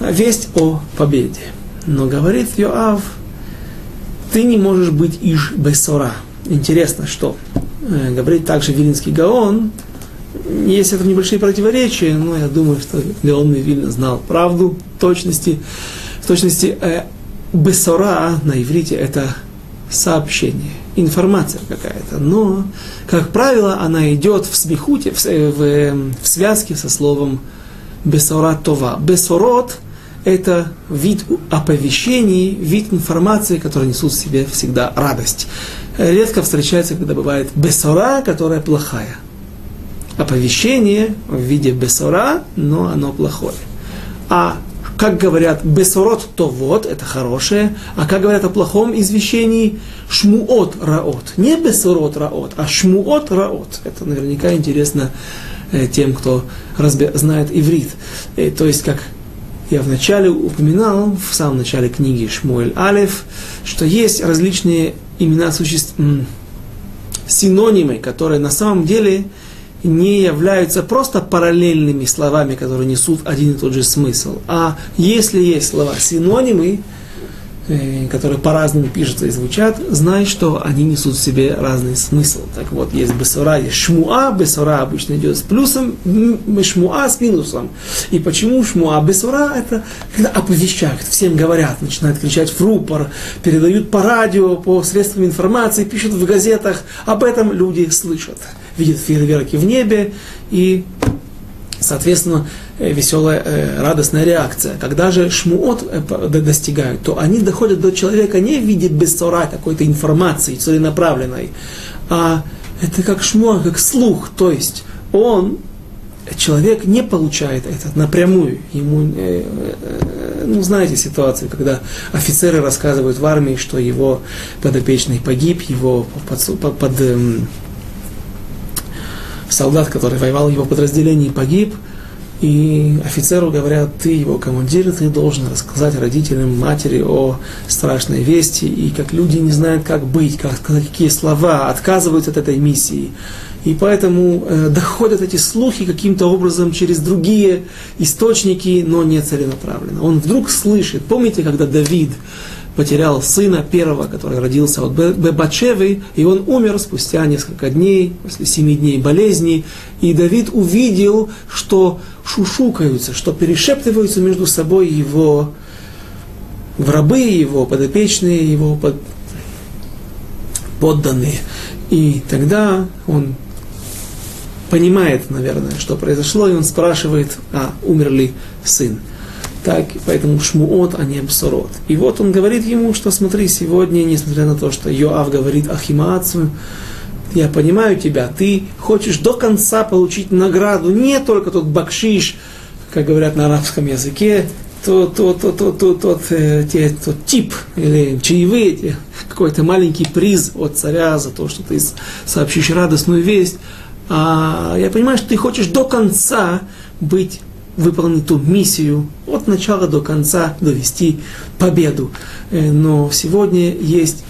весть о победе. Но говорит Йоав, ты не можешь быть Иш Бесора. Интересно, что э, говорит также Вилинский Гаон, есть это небольшие противоречия, но я думаю, что Гаон Вильна знал правду, точности, в точности э, Бесора на иврите это сообщение, информация какая-то. Но, как правило, она идет в смехуте, в, в, в связке со словом бесора това. Бесорот – это вид оповещений, вид информации, который несут в себе всегда радость. Редко встречается, когда бывает бесора, которая плохая. Оповещение в виде бесора, но оно плохое. А как говорят бесорот, то вот, это хорошее, а как говорят о плохом извещении, шмуот раот. Не бесорот раот, а шмуот раот. Это наверняка интересно э, тем, кто разбе- знает иврит. Э, то есть, как я вначале упоминал, в самом начале книги Шмуэль Алев, что есть различные имена существ, синонимы, которые на самом деле не являются просто параллельными словами, которые несут один и тот же смысл. А если есть слова синонимы, э, которые по-разному пишутся и звучат, знай, что они несут в себе разный смысл. Так вот, есть бесора, есть шмуа, бесора обычно идет с плюсом, шмуа с минусом. И почему шмуа? Бесора это когда оповещают, всем говорят, начинают кричать в рупор, передают по радио, по средствам информации, пишут в газетах, об этом люди слышат. Видят фейерверки в небе и соответственно, э, веселая, э, радостная реакция. Когда же шмуот э, достигают, то они доходят до человека не в виде бессора какой-то информации целенаправленной, а это как шмуа, как слух, то есть он, человек не получает это напрямую. Ему, ну, знаете ситуацию, когда офицеры рассказывают в армии, что его подопечный погиб, его под, под, под эм, солдат, который воевал в его подразделении, погиб, и офицеру говорят, ты его командир, ты должен рассказать родителям, матери о страшной вести, и как люди не знают, как быть, как какие слова, отказываются от этой миссии. И поэтому э, доходят эти слухи каким-то образом через другие источники, но не целенаправленно. Он вдруг слышит, помните, когда Давид потерял сына первого, который родился от Бебачевы, и он умер спустя несколько дней, после семи дней болезни, и Давид увидел, что шушукаются, что перешептываются между собой его врабы, его подопечные, его под... подданные. И тогда он понимает, наверное, что произошло, и он спрашивает, а умер ли сын так, поэтому шмуот, а не абсорот. И вот он говорит ему, что смотри, сегодня, несмотря на то, что Йоав говорит Ахимацу, я понимаю тебя, ты хочешь до конца получить награду, не только тот бакшиш, как говорят на арабском языке, тот, тот, тот, тот, тот, тот, э, те, тот тип, или чаевые, какой-то маленький приз от царя за то, что ты сообщишь радостную весть. А я понимаю, что ты хочешь до конца быть выполнить ту миссию от начала до конца, довести победу. Э, но сегодня есть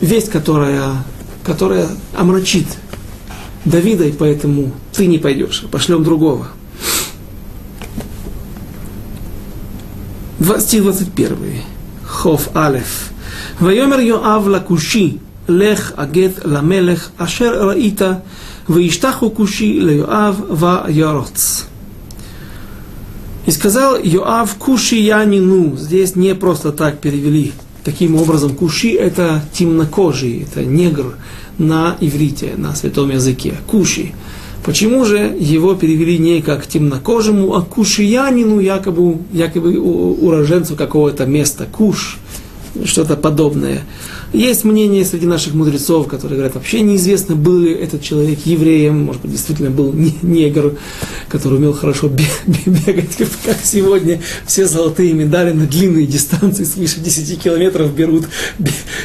весть, которая, которая омрачит Давида, и поэтому ты не пойдешь, а пошлем другого. Стих 21. Хов Алеф. ויאמר יואב לכושי, לך אגד למלך אשר ראית, וישתחו כושי ליואב וירוץ. И сказал Йоав Куши Янину. Здесь не просто так перевели. Таким образом, Куши это темнокожий, это негр на иврите, на святом языке. Куши. Почему же его перевели не как темнокожему, а кушиянину, якобы, якобы уроженцу какого-то места, куш, что-то подобное. Есть мнение среди наших мудрецов, которые говорят, вообще неизвестно, был ли этот человек евреем, может быть, действительно был негр, который умел хорошо бегать, как сегодня все золотые медали на длинные дистанции свыше 10 километров берут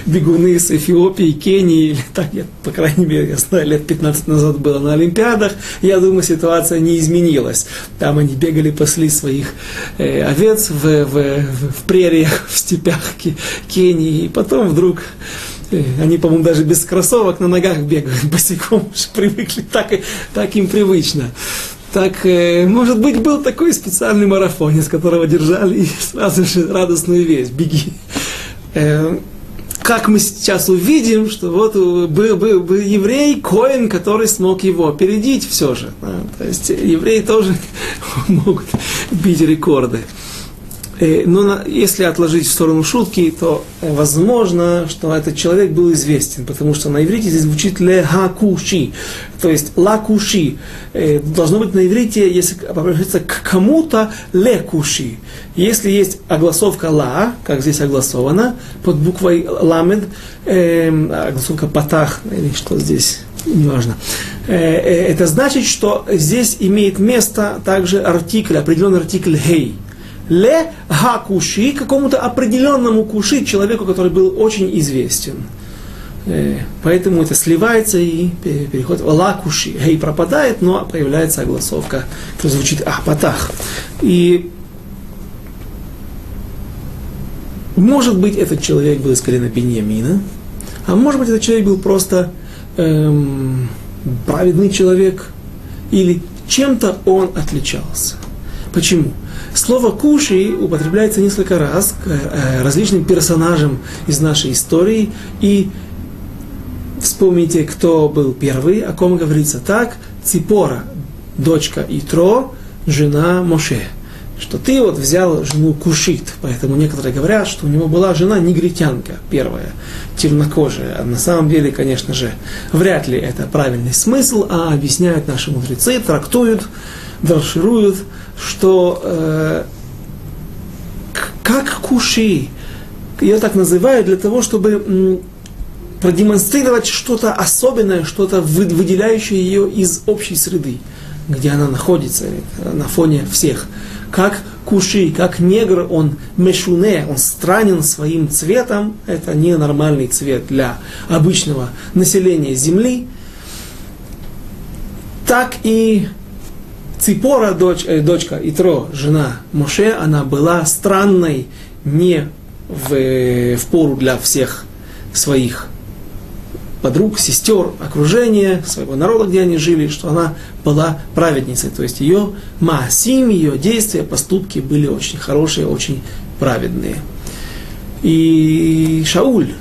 бегуны с Эфиопии, Кении, или так, я, по крайней мере, я знаю, лет 15 назад было на Олимпиадах, я думаю, ситуация не изменилась. Там они бегали, пасли своих э, овец в, в, в прериях, в степях Кении, и потом вдруг они, по-моему, даже без кроссовок на ногах бегают босиком, привыкли, так, так им привычно. Так, э, может быть, был такой специальный марафонец, которого держали, и сразу же радостную весть, беги. Э, как мы сейчас увидим, что вот был, был, был еврей, Коин, который смог его опередить все же. Да? То есть евреи тоже могут бить рекорды. Э, но если отложить в сторону шутки, то э, возможно, что этот человек был известен, потому что на иврите здесь звучит лехакуши, то есть лакуши. Э, должно быть на иврите, если обращаться к кому-то, лекуши. Если есть огласовка ла, как здесь огласовано, под буквой ламед, огласовка патах, или что здесь, неважно. Это значит, что здесь имеет место также артикль, определенный артикль хей ле хакуши, какому-то определенному куши, человеку, который был очень известен. Э, поэтому это сливается и переходит в лакуши. Гей пропадает, но появляется огласовка, которая звучит ахпатах. И может быть, этот человек был из колена Беньямина, а может быть, этот человек был просто эм, праведный человек, или чем-то он отличался. Почему? Слово «куши» употребляется несколько раз к э, различным персонажам из нашей истории. И вспомните, кто был первый, о ком говорится так. Ципора, дочка Итро, жена Моше. Что ты вот взял жену Кушит. Поэтому некоторые говорят, что у него была жена негритянка первая, темнокожая. А на самом деле, конечно же, вряд ли это правильный смысл, а объясняют наши мудрецы, трактуют, дальшируют, что э, как куши, ее так называют для того, чтобы продемонстрировать что-то особенное, что-то выделяющее ее из общей среды, где она находится, на фоне всех. Как куши, как негр, он мешуне, он странен своим цветом, это ненормальный цвет для обычного населения Земли, так и Ципора, дочь, э, дочка Итро, жена Моше, она была странной не в, э, в пору для всех своих подруг, сестер, окружения, своего народа, где они жили, что она была праведницей. То есть ее маасим, ее действия, поступки были очень хорошие, очень праведные. И Шауль,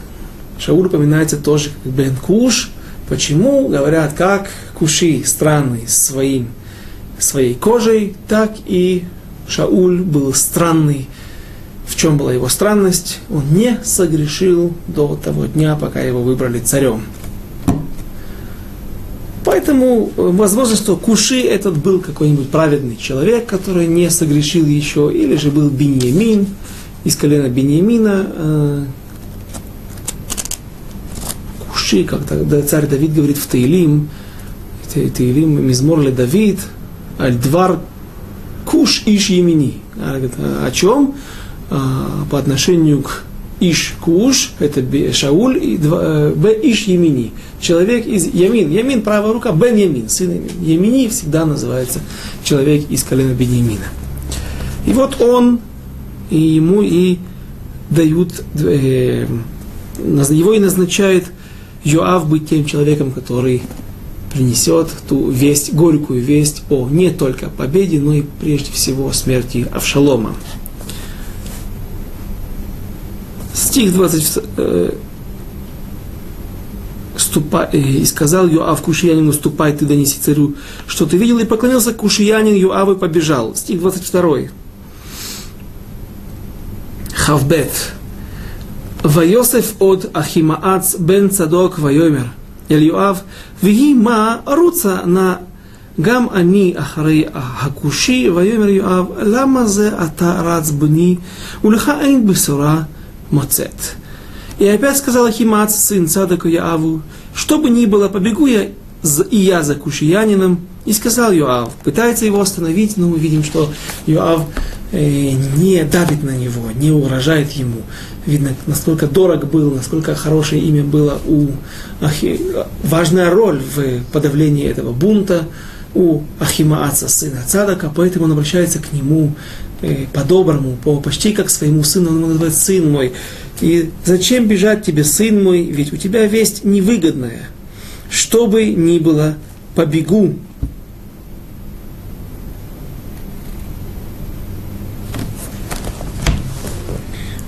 Шауль упоминается тоже как Бен Куш. Почему? Говорят, как Куши странный своим своей кожей, так и Шауль был странный. В чем была его странность? Он не согрешил до того дня, пока его выбрали царем. Поэтому э, возможно, что Куши этот был какой-нибудь праведный человек, который не согрешил еще, или же был Беньямин из колена Беньямина. Э, Куши, как царь Давид говорит в Таилим, Таилим Мизмор ле Давид, Альдвар Куш Иш Емини. О чем? А, по отношению к Иш Куш, это Шауль, и э, Б Иш Емини. Человек из Ямин. Ямин, правая рука, Бен Ямин, сын Ямин. Емини всегда называется человек из колена Беньямина. И вот он, и ему и дают, э, его и назначает Йоав быть тем человеком, который принесет ту весть, горькую весть о не только победе, но и прежде всего смерти Авшалома. Стих 20, э, ступай, э, и сказал Йоав Кушиянину, ступай, ты донеси царю, что ты видел, и поклонился Кушиянин, Йоав и побежал. Стих 22. Хавбет. Вайосеф от Ахимаац бен Цадок Вайомер. אל יואב, ויהי מה ערוצה נא גם אני אחרי הכושי, ויאמר יואב, למה זה אתה רץ בני, ולך אין בשורה моцет. И опять сказал Ахимац, сын Цадака Яаву, что бы ни было, побегу я и я за кушиянином. И сказал Йоав, пытается его остановить, но мы видим, что Йоав э, не давит на него, не угрожает ему видно, насколько дорог был, насколько хорошее имя было у Ахи... важная роль в подавлении этого бунта у Ахимааца, сына Цадака, поэтому он обращается к нему э, по-доброму, по, почти как к своему сыну, он его называет сын мой. И зачем бежать тебе, сын мой, ведь у тебя весть невыгодная. Что бы ни было, побегу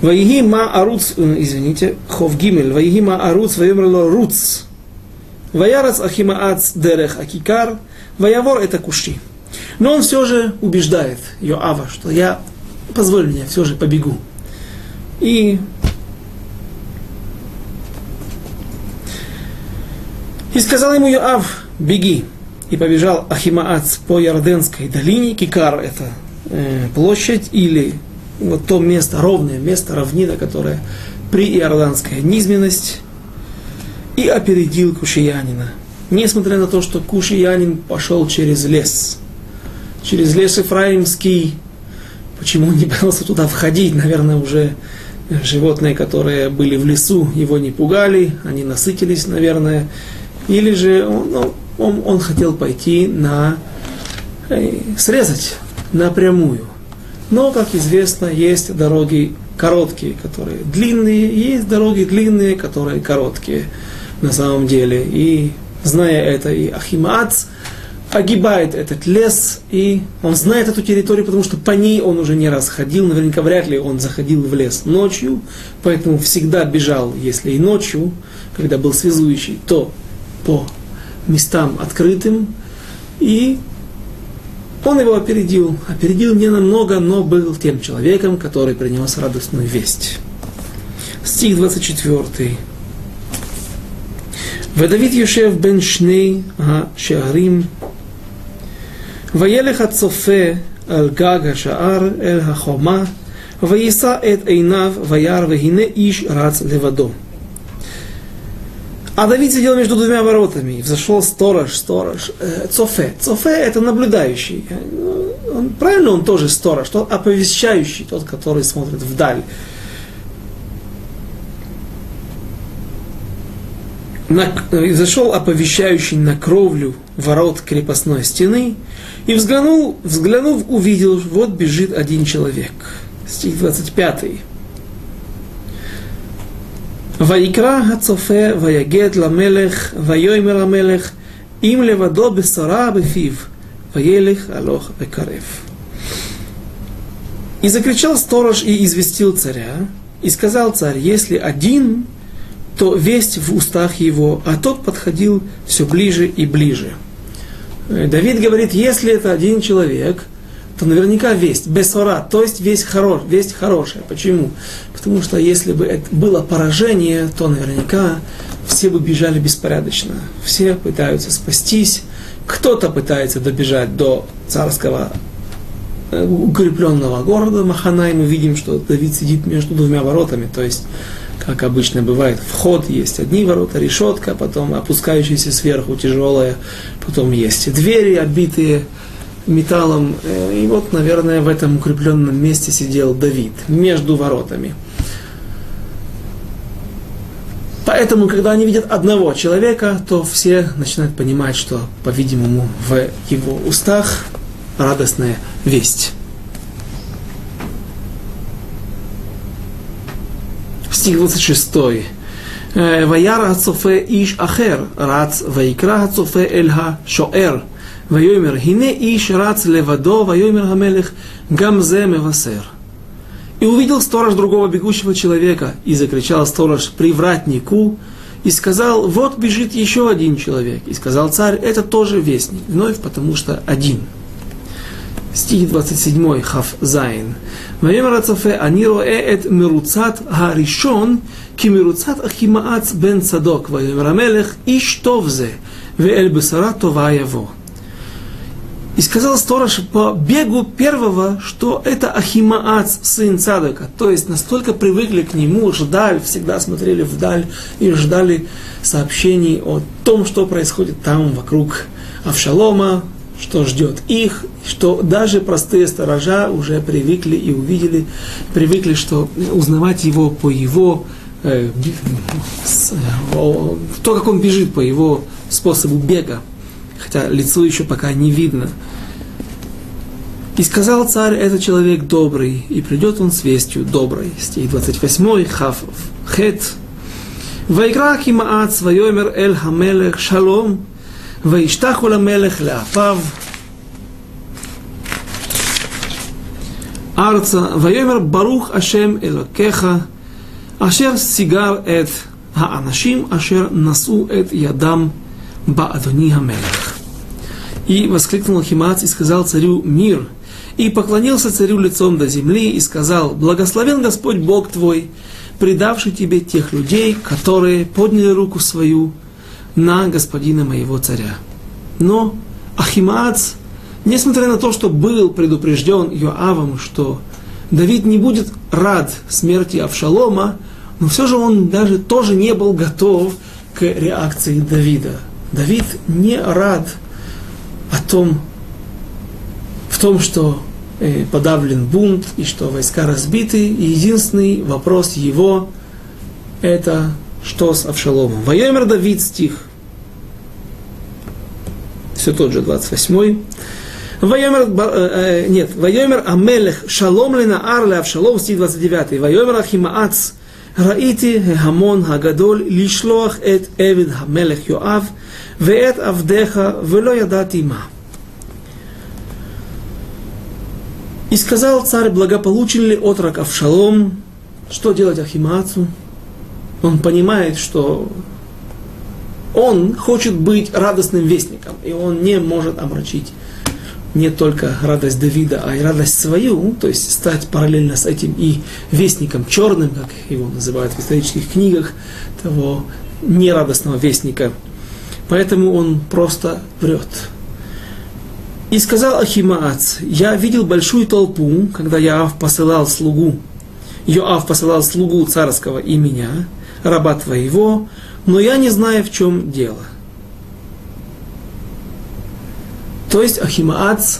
Ваиги ма аруц, извините, хов гимель, ваиги ма аруц, ваемрло руц. Ваярац ахимаац дерех акикар, ваявор это куши. Но он все же убеждает Йоава, что я, позволь мне, все же побегу. И И сказал ему Йоав, беги. И побежал Ахимаац по Ярденской долине, Кикар это э, площадь или вот то место, ровное место, равнина, которая при иорданская низменность, и опередил Кушиянина. Несмотря на то, что Кушиянин пошел через лес, через лес Ефраимский, почему он не боялся туда входить, наверное, уже животные, которые были в лесу, его не пугали, они насытились, наверное, или же он, ну, он, он хотел пойти на э, срезать напрямую. Но, как известно, есть дороги короткие, которые длинные, есть дороги длинные, которые короткие на самом деле. И зная это, и Ахимац огибает этот лес, и он знает эту территорию, потому что по ней он уже не раз ходил, наверняка вряд ли он заходил в лес ночью, поэтому всегда бежал, если и ночью, когда был связующий, то по местам открытым, и он его опередил, опередил не намного, но был тем человеком, который принес радостную весть. Стих 24. ודוד יושב בין שני השערים וילך הצופה על גג השער אל החומה, ויישא את עיניו וירא, והנה איש рац левадо. А Давид сидел между двумя воротами, и взошел сторож, сторож, э, Цофе. Цофе это наблюдающий. Он, правильно, он тоже сторож, тот оповещающий, тот, который смотрит вдаль. на, э, зашел оповещающий на кровлю ворот крепостной стены и взглянул, взглянув, увидел, вот бежит один человек. Стих 25. ויקרא הצופה ויגד למלך ויאמר המלך אם לבדו בשרה בפיו וילך הלוך וקרב. И закричал сторож и известил царя, и сказал царь, если один то весть в устах его, а тот подходил все ближе и ближе. Э, Давид говорит, если это один человек, то наверняка весть, бесора, то есть весть, хорош, весть хорошая. Почему? Потому что если бы это было поражение, то наверняка все бы бежали беспорядочно. Все пытаются спастись, кто-то пытается добежать до царского э, укрепленного города Маханай, мы видим, что Давид сидит между двумя воротами, то есть как обычно бывает, вход есть одни ворота, решетка, потом опускающаяся сверху тяжелая, потом есть двери, обитые металлом. Э, и вот, наверное, в этом укрепленном месте сидел Давид, между воротами. Поэтому, когда они видят одного человека, то все начинают понимать, что, по-видимому, в его устах радостная весть. Стих 26. וירא הצופה איש אחר, רץ ויקרא הצופה אל השוער – ויאמר הנה איש רץ לבדו, ויאמר המלך גם זה מבשר. И увидел сторож другого бегущего человека, и закричал сторож привратнику, и сказал, вот бежит еще один человек. И сказал царь, это тоже вестник, вновь потому что один. стих 27, Хав Зайн. ויאמר הצופה, אני רואה את מרוצת הראשון כמרוצת אחימאץ בן צדוק. ויאמר המלך, איש טוב זה, ואל בשרה טובה יבוא. И сказал сторож по бегу первого, что это Ахимаац, сын Цадока. То есть настолько привыкли к нему, ждали, всегда смотрели вдаль и ждали сообщений о том, что происходит там вокруг Авшалома, что ждет их, что даже простые сторожа уже привыкли и увидели, привыкли, что узнавать его по его, э, то, как он бежит, по его способу бега, хотя лицо еще пока не видно. И сказал царь, это человек добрый, и придет он с вестью доброй. Стих 28, Хафов, Хет. Вайкрах и Маац, Вайомер Эль Хамелех, Шалом, Вайштаху Ламелех, Леафав, Арца, Вайомер Барух Ашем Элокеха, Ашер Сигар Эт, Аанашим Ашер Насу Эт Ядам, Баадони Хамелех. И воскликнул Химац и сказал царю мир, и поклонился царю лицом до земли и сказал, благословен Господь Бог твой, предавший тебе тех людей, которые подняли руку свою на господина моего царя. Но Ахимаац, несмотря на то, что был предупрежден Йоавом, что Давид не будет рад смерти Авшалома, но все же он даже тоже не был готов к реакции Давида. Давид не рад о том, в том, что э, подавлен бунт и что войска разбиты. И единственный вопрос его – это что с Авшаломом. Воемер Давид стих. Все тот же 28-й. Воемер, э, э, нет, Воемер Амелех Шалом Лена Арле Авшалом, стих 29. Воемер Ахимаац Раити Гамон Агадоль Лишлоах Эт Эвид Хамелех Йоав ואת עבדיך ולא ידעתי има. И сказал царь, благополучен ли отрок Авшалом, что делать Ахимацу? Он понимает, что он хочет быть радостным вестником, и он не может омрачить не только радость Давида, а и радость свою, то есть стать параллельно с этим и вестником черным, как его называют в исторических книгах, того нерадостного вестника Поэтому он просто врет. И сказал Ахимаац, я видел большую толпу, когда Яав посылал слугу, Йоав посылал слугу царского и меня, раба твоего, но я не знаю, в чем дело. То есть Ахимаац,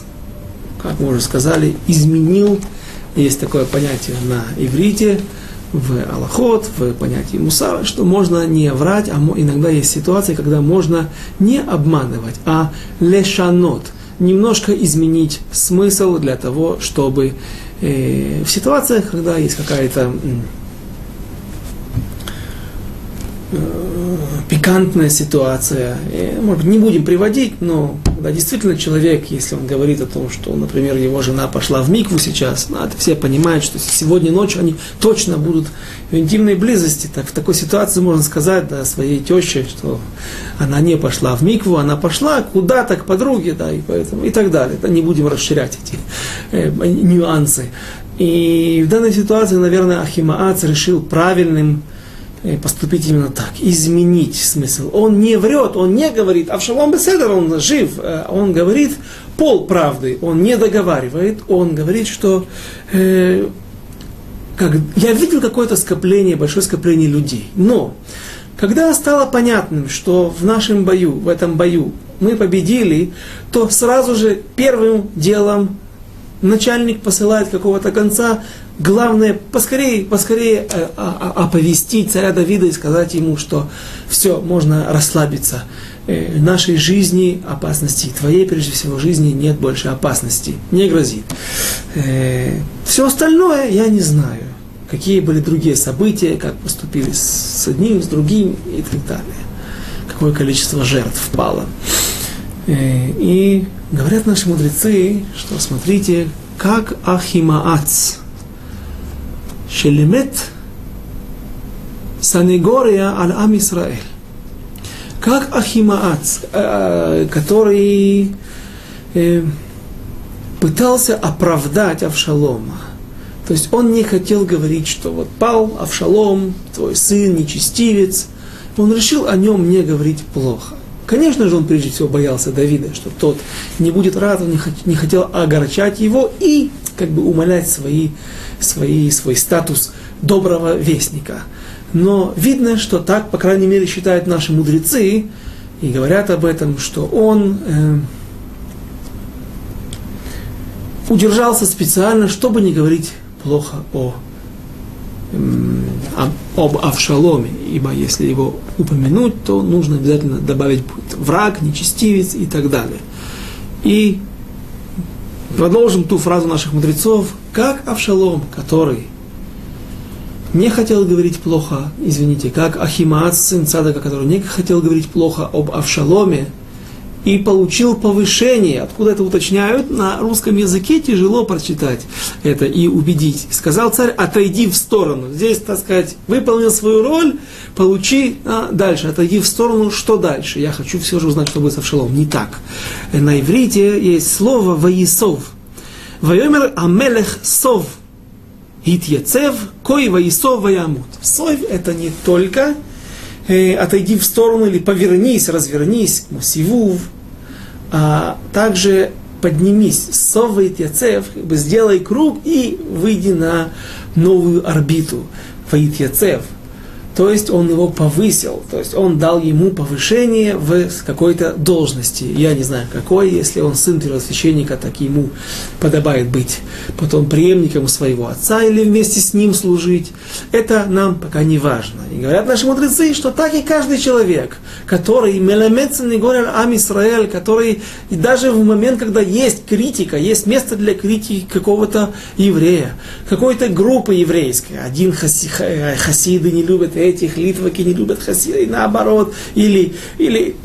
как мы уже сказали, изменил, есть такое понятие на иврите, в Аллахот, в понятии мусара, что можно не врать, а иногда есть ситуации, когда можно не обманывать, а лешанот, немножко изменить смысл для того, чтобы э, в ситуациях, когда есть какая-то пикантная ситуация. И, может быть, не будем приводить, но да, действительно человек, если он говорит о том, что, например, его жена пошла в микву сейчас, ну, это все понимают, что сегодня ночью они точно будут в интимной близости. Так в такой ситуации можно сказать да, своей теще, что она не пошла в микву, она пошла куда-то к подруге, да, и, поэтому, и так далее. Да, не будем расширять эти э, нюансы. И в данной ситуации, наверное, Ахимаац решил правильным поступить именно так, изменить смысл. Он не врет, он не говорит, а в Шалом Беседер он жив, э, он говорит пол правды, он не договаривает, он говорит, что э, как, я видел какое-то скопление, большое скопление людей, но когда стало понятным, что в нашем бою, в этом бою мы победили, то сразу же первым делом начальник посылает какого-то конца Главное, поскорее, поскорее э, оповестить царя Давида и сказать ему, что все, можно расслабиться. Э, нашей жизни опасности, твоей, прежде всего, жизни нет больше опасности, не грозит. Э, все остальное я не знаю. Какие были другие события, как поступили с одним, с другим и так далее. Какое количество жертв пало. И говорят наши мудрецы, что смотрите, как Ахимаац – Шелемет Санегория аль Ам Исраэль. Как Ахимаац, э, который пытался оправдать Авшалома. То есть он не хотел говорить, что вот пал Авшалом, твой сын, нечестивец. Он решил о нем не говорить плохо. Конечно же, он прежде всего боялся Давида, что тот не будет рад, он не хотел огорчать его и как бы умолять свои свои, свой статус доброго вестника. Но видно, что так, по крайней мере, считают наши мудрецы, и говорят об этом, что он э, удержался специально, чтобы не говорить плохо о, э, об Авшаломе, ибо если его упомянуть, то нужно обязательно добавить враг, нечестивец и так далее. И продолжим ту фразу наших мудрецов, как Авшалом, который не хотел говорить плохо, извините, как Ахимаац, сын Цадака, который не хотел говорить плохо об Авшаломе, и получил повышение. Откуда это уточняют? На русском языке тяжело прочитать это и убедить. Сказал царь, отойди в сторону. Здесь, так сказать, выполнил свою роль, получи а дальше. Отойди в сторону, что дальше? Я хочу все же узнать, что будет с Авшалом. Не так. На иврите есть слово «воисов». Вайомер Амелех Сов. Итьецев, кой воисов ваямут. Сов это не только э, отойди в сторону или повернись, развернись, сивув, а также поднимись, сов Итьецев, как бы сделай круг и выйди на новую орбиту. Ваитьецев – то есть он его повысил, то есть он дал ему повышение в какой-то должности. Я не знаю какой, если он сын первосвященника, так ему подобает быть потом преемником своего отца или вместе с ним служить. Это нам пока не важно. И говорят наши мудрецы, что так и каждый человек, который мелемецен и горел ам Исраэль, который и даже в момент, когда есть критика, есть место для критики какого-то еврея, какой-то группы еврейской, один хаси, хасиды не любят этих, литваки не любят хасиды, наоборот, или, или,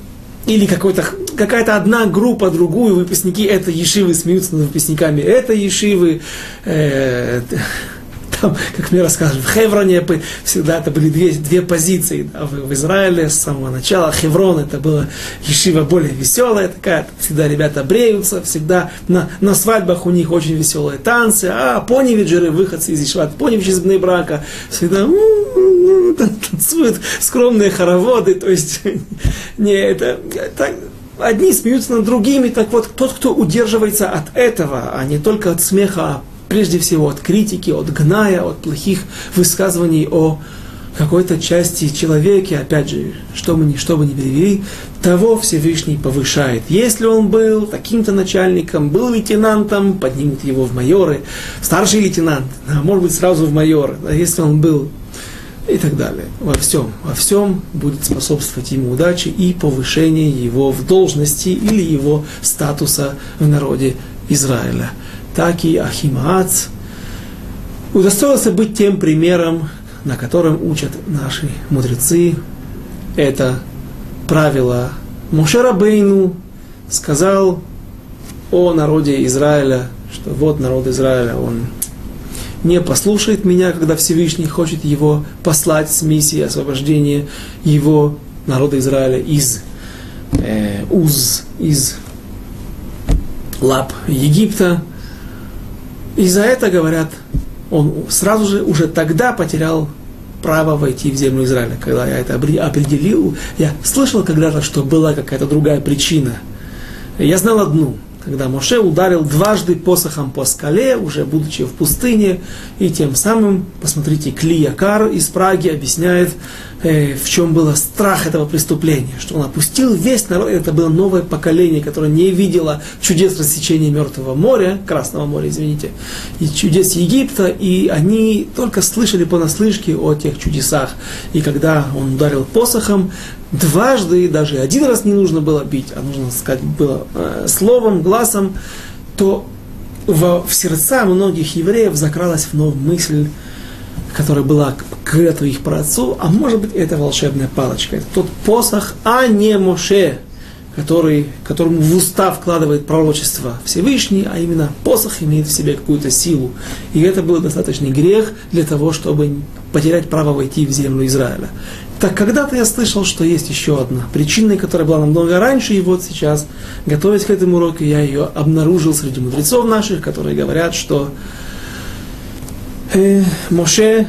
или какая-то одна группа, другую, выпускники этой ешивы смеются над выпускниками этой ешивы, э, там, как мне рассказывают, в Хевроне всегда это были две, две позиции да, в, в Израиле с самого начала. Хеврон это была ешива более веселая такая, всегда ребята бреются, всегда на, на свадьбах у них очень веселые танцы, а поневиджеры, выходцы из Ишват, поневич из брака, всегда танцуют скромные хороводы, то есть не это, это одни смеются над другими, так вот, тот, кто удерживается от этого, а не только от смеха, а прежде всего от критики, от гная, от плохих высказываний о какой-то части человека, опять же, что мы, ни, что бы ни перевели, того Всевышний повышает. Если он был таким-то начальником, был лейтенантом, поднимут его в майоры, старший лейтенант, а может быть сразу в майоры, а если он был и так далее. Во всем, во всем будет способствовать ему удачи и повышение его в должности или его статуса в народе Израиля так и Ахимаац удостоился быть тем примером, на котором учат наши мудрецы. Это правило Мушарабейну сказал о народе Израиля, что вот народ Израиля, он не послушает меня, когда Всевышний хочет его послать с миссией освобождения его народа Израиля из э, уз, из лап Египта. И за это, говорят, он сразу же, уже тогда потерял право войти в землю Израиля. Когда я это определил, я слышал когда-то, что была какая-то другая причина. Я знал одну, когда Моше ударил дважды посохом по скале, уже будучи в пустыне, и тем самым, посмотрите, Клиякар из Праги объясняет, э, в чем был страх этого преступления, что он опустил весь народ, это было новое поколение, которое не видело чудес рассечения Мертвого моря, Красного моря, извините, и чудес Египта, и они только слышали понаслышке о тех чудесах. И когда он ударил посохом, дважды, даже один раз не нужно было бить, а нужно сказать было э, словом, глазом, то в, в сердца многих евреев закралась вновь мысль, которая была к их праотцу, а может быть это волшебная палочка, это тот посох, а не Моше, который, которому в уста вкладывает пророчество Всевышний, а именно посох имеет в себе какую-то силу. И это был достаточный грех для того, чтобы потерять право войти в землю Израиля. Так когда-то я слышал, что есть еще одна причина, которая была намного раньше, и вот сейчас, готовясь к этому уроку, я ее обнаружил среди мудрецов наших, которые говорят, что э, Моше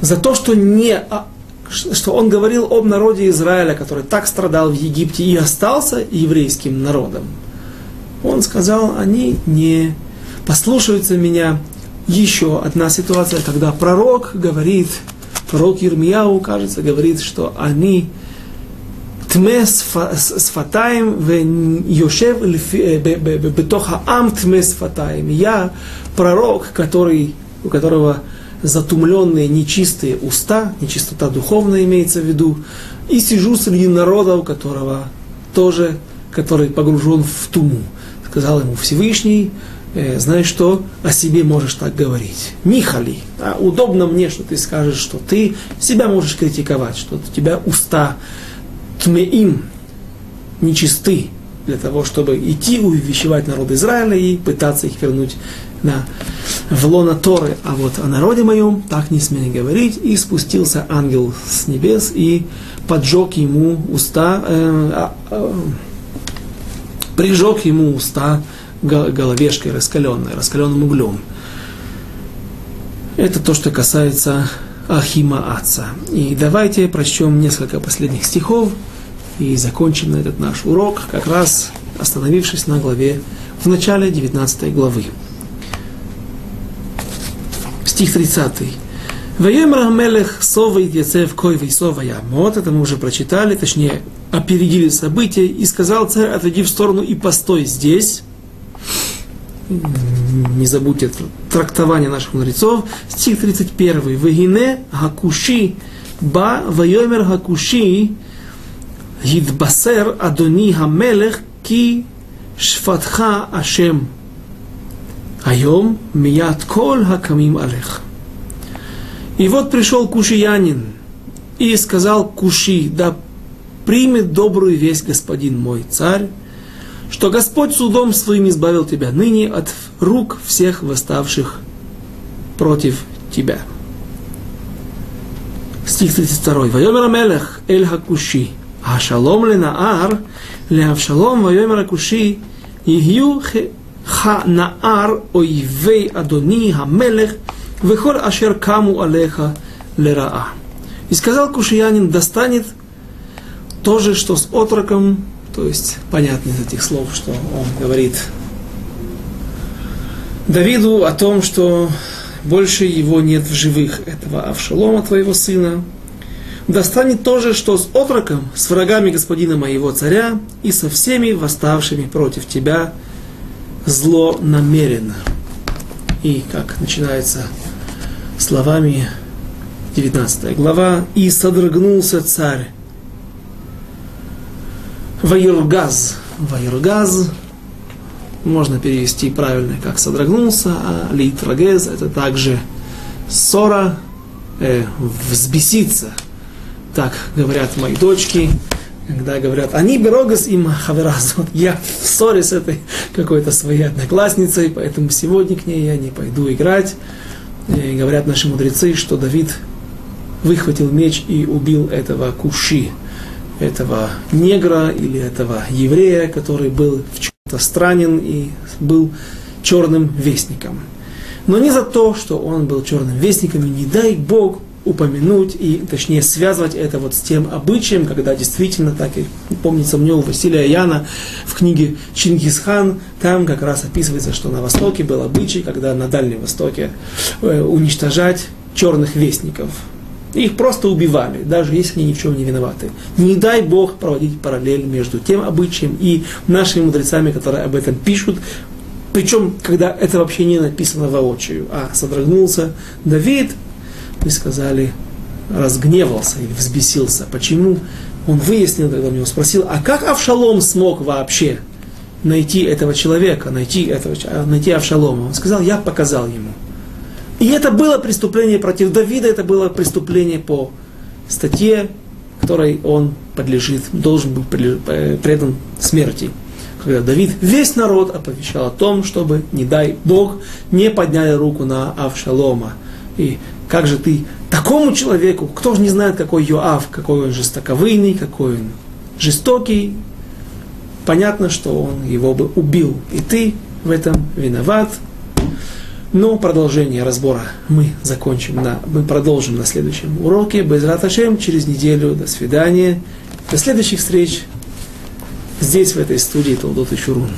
за то, что не а, что он говорил об народе Израиля, который так страдал в Египте и остался еврейским народом. Он сказал, они не послушаются меня. Еще одна ситуация, когда пророк говорит, пророк Ирмияу, кажется, говорит, что они тме сфатаем йошев бетоха ам тме сфатаем. Я пророк, который, у которого затумленные, нечистые уста, нечистота духовная имеется в виду, и сижу среди народа, у которого тоже, который погружен в туму. Сказал ему Всевышний, э, знаешь что, о себе можешь так говорить. Михали, а удобно мне, что ты скажешь, что ты себя можешь критиковать, что у тебя уста тмеим, нечисты, для того, чтобы идти увещевать народ Израиля и пытаться их вернуть на, в лона Торы. А вот о народе моем так не смей говорить. И спустился ангел с небес и поджег ему уста, э, э, прижег ему уста головешкой раскаленной, раскаленным углем. Это то, что касается Ахима Аца. И давайте прочтем несколько последних стихов и закончим на этот наш урок, как раз остановившись на главе в начале 19 главы. Стих 30. Ваемр Амелех Сова Яцев Кой Вейсова Ямот, это мы уже прочитали, точнее, опередили события, и сказал царь, отойди в сторону и постой здесь. Не забудьте трактование наших мудрецов. Стих 31. Вегине Хакуши Ба Вайомер Хакуши Йидбасер Адони Хамелех Ки Шфатха Ашем Айом мият кол хакамим алех. И вот пришел кушиянин и сказал Куши, да примет добрую весть господин мой царь, что Господь судом своим избавил тебя ныне от рук всех восставших против тебя. Стих 32. Вайомер Амелех Эль Хакуши. Ашалом ленаар, леавшалом вайомер Акуши, Игью ханаар ойвей адони хамелех, выхор ашер каму алеха лераа. И сказал кушиянин, достанет то же, что с отроком, то есть понятно из этих слов, что он говорит Давиду о том, что больше его нет в живых, этого Авшалома, твоего сына, достанет то же, что с отроком, с врагами господина моего царя и со всеми восставшими против тебя зло намеренно. И как начинается словами 19 глава, «И содрогнулся царь Вайргаз». Вайргаз можно перевести правильно, как содрогнулся, а литрагез это также ссора, э, взбеситься. Так говорят мои дочки, когда говорят, они берогас им хавераз, вот я в ссоре с этой какой-то своей одноклассницей, поэтому сегодня к ней я не пойду играть. И говорят наши мудрецы, что Давид выхватил меч и убил этого куши, этого негра или этого еврея, который был в чем-то странен и был черным вестником. Но не за то, что он был черным вестником, и не дай Бог упомянуть и, точнее, связывать это вот с тем обычаем, когда действительно, так и помнится мне у Василия Яна в книге Чингисхан, там как раз описывается, что на Востоке был обычай, когда на Дальнем Востоке э, уничтожать черных вестников. Их просто убивали, даже если они ни в чем не виноваты. Не дай Бог проводить параллель между тем обычаем и нашими мудрецами, которые об этом пишут, причем, когда это вообще не написано воочию, а содрогнулся Давид, мы сказали, разгневался или взбесился. Почему? Он выяснил, когда у него спросил, а как Авшалом смог вообще найти этого человека, найти, этого, найти Авшалома? Он сказал, я показал ему. И это было преступление против Давида, это было преступление по статье, которой он подлежит, должен быть э, предан смерти. Когда Давид, весь народ оповещал о том, чтобы, не дай Бог, не подняли руку на Авшалома. И как же ты такому человеку, кто же не знает, какой Йоав, какой он жестоковыйный, какой он жестокий, понятно, что он его бы убил. И ты в этом виноват. Но продолжение разбора мы закончим на, мы продолжим на следующем уроке. Без раташем через неделю. До свидания. До следующих встреч здесь, в этой студии Толдот и Чурун.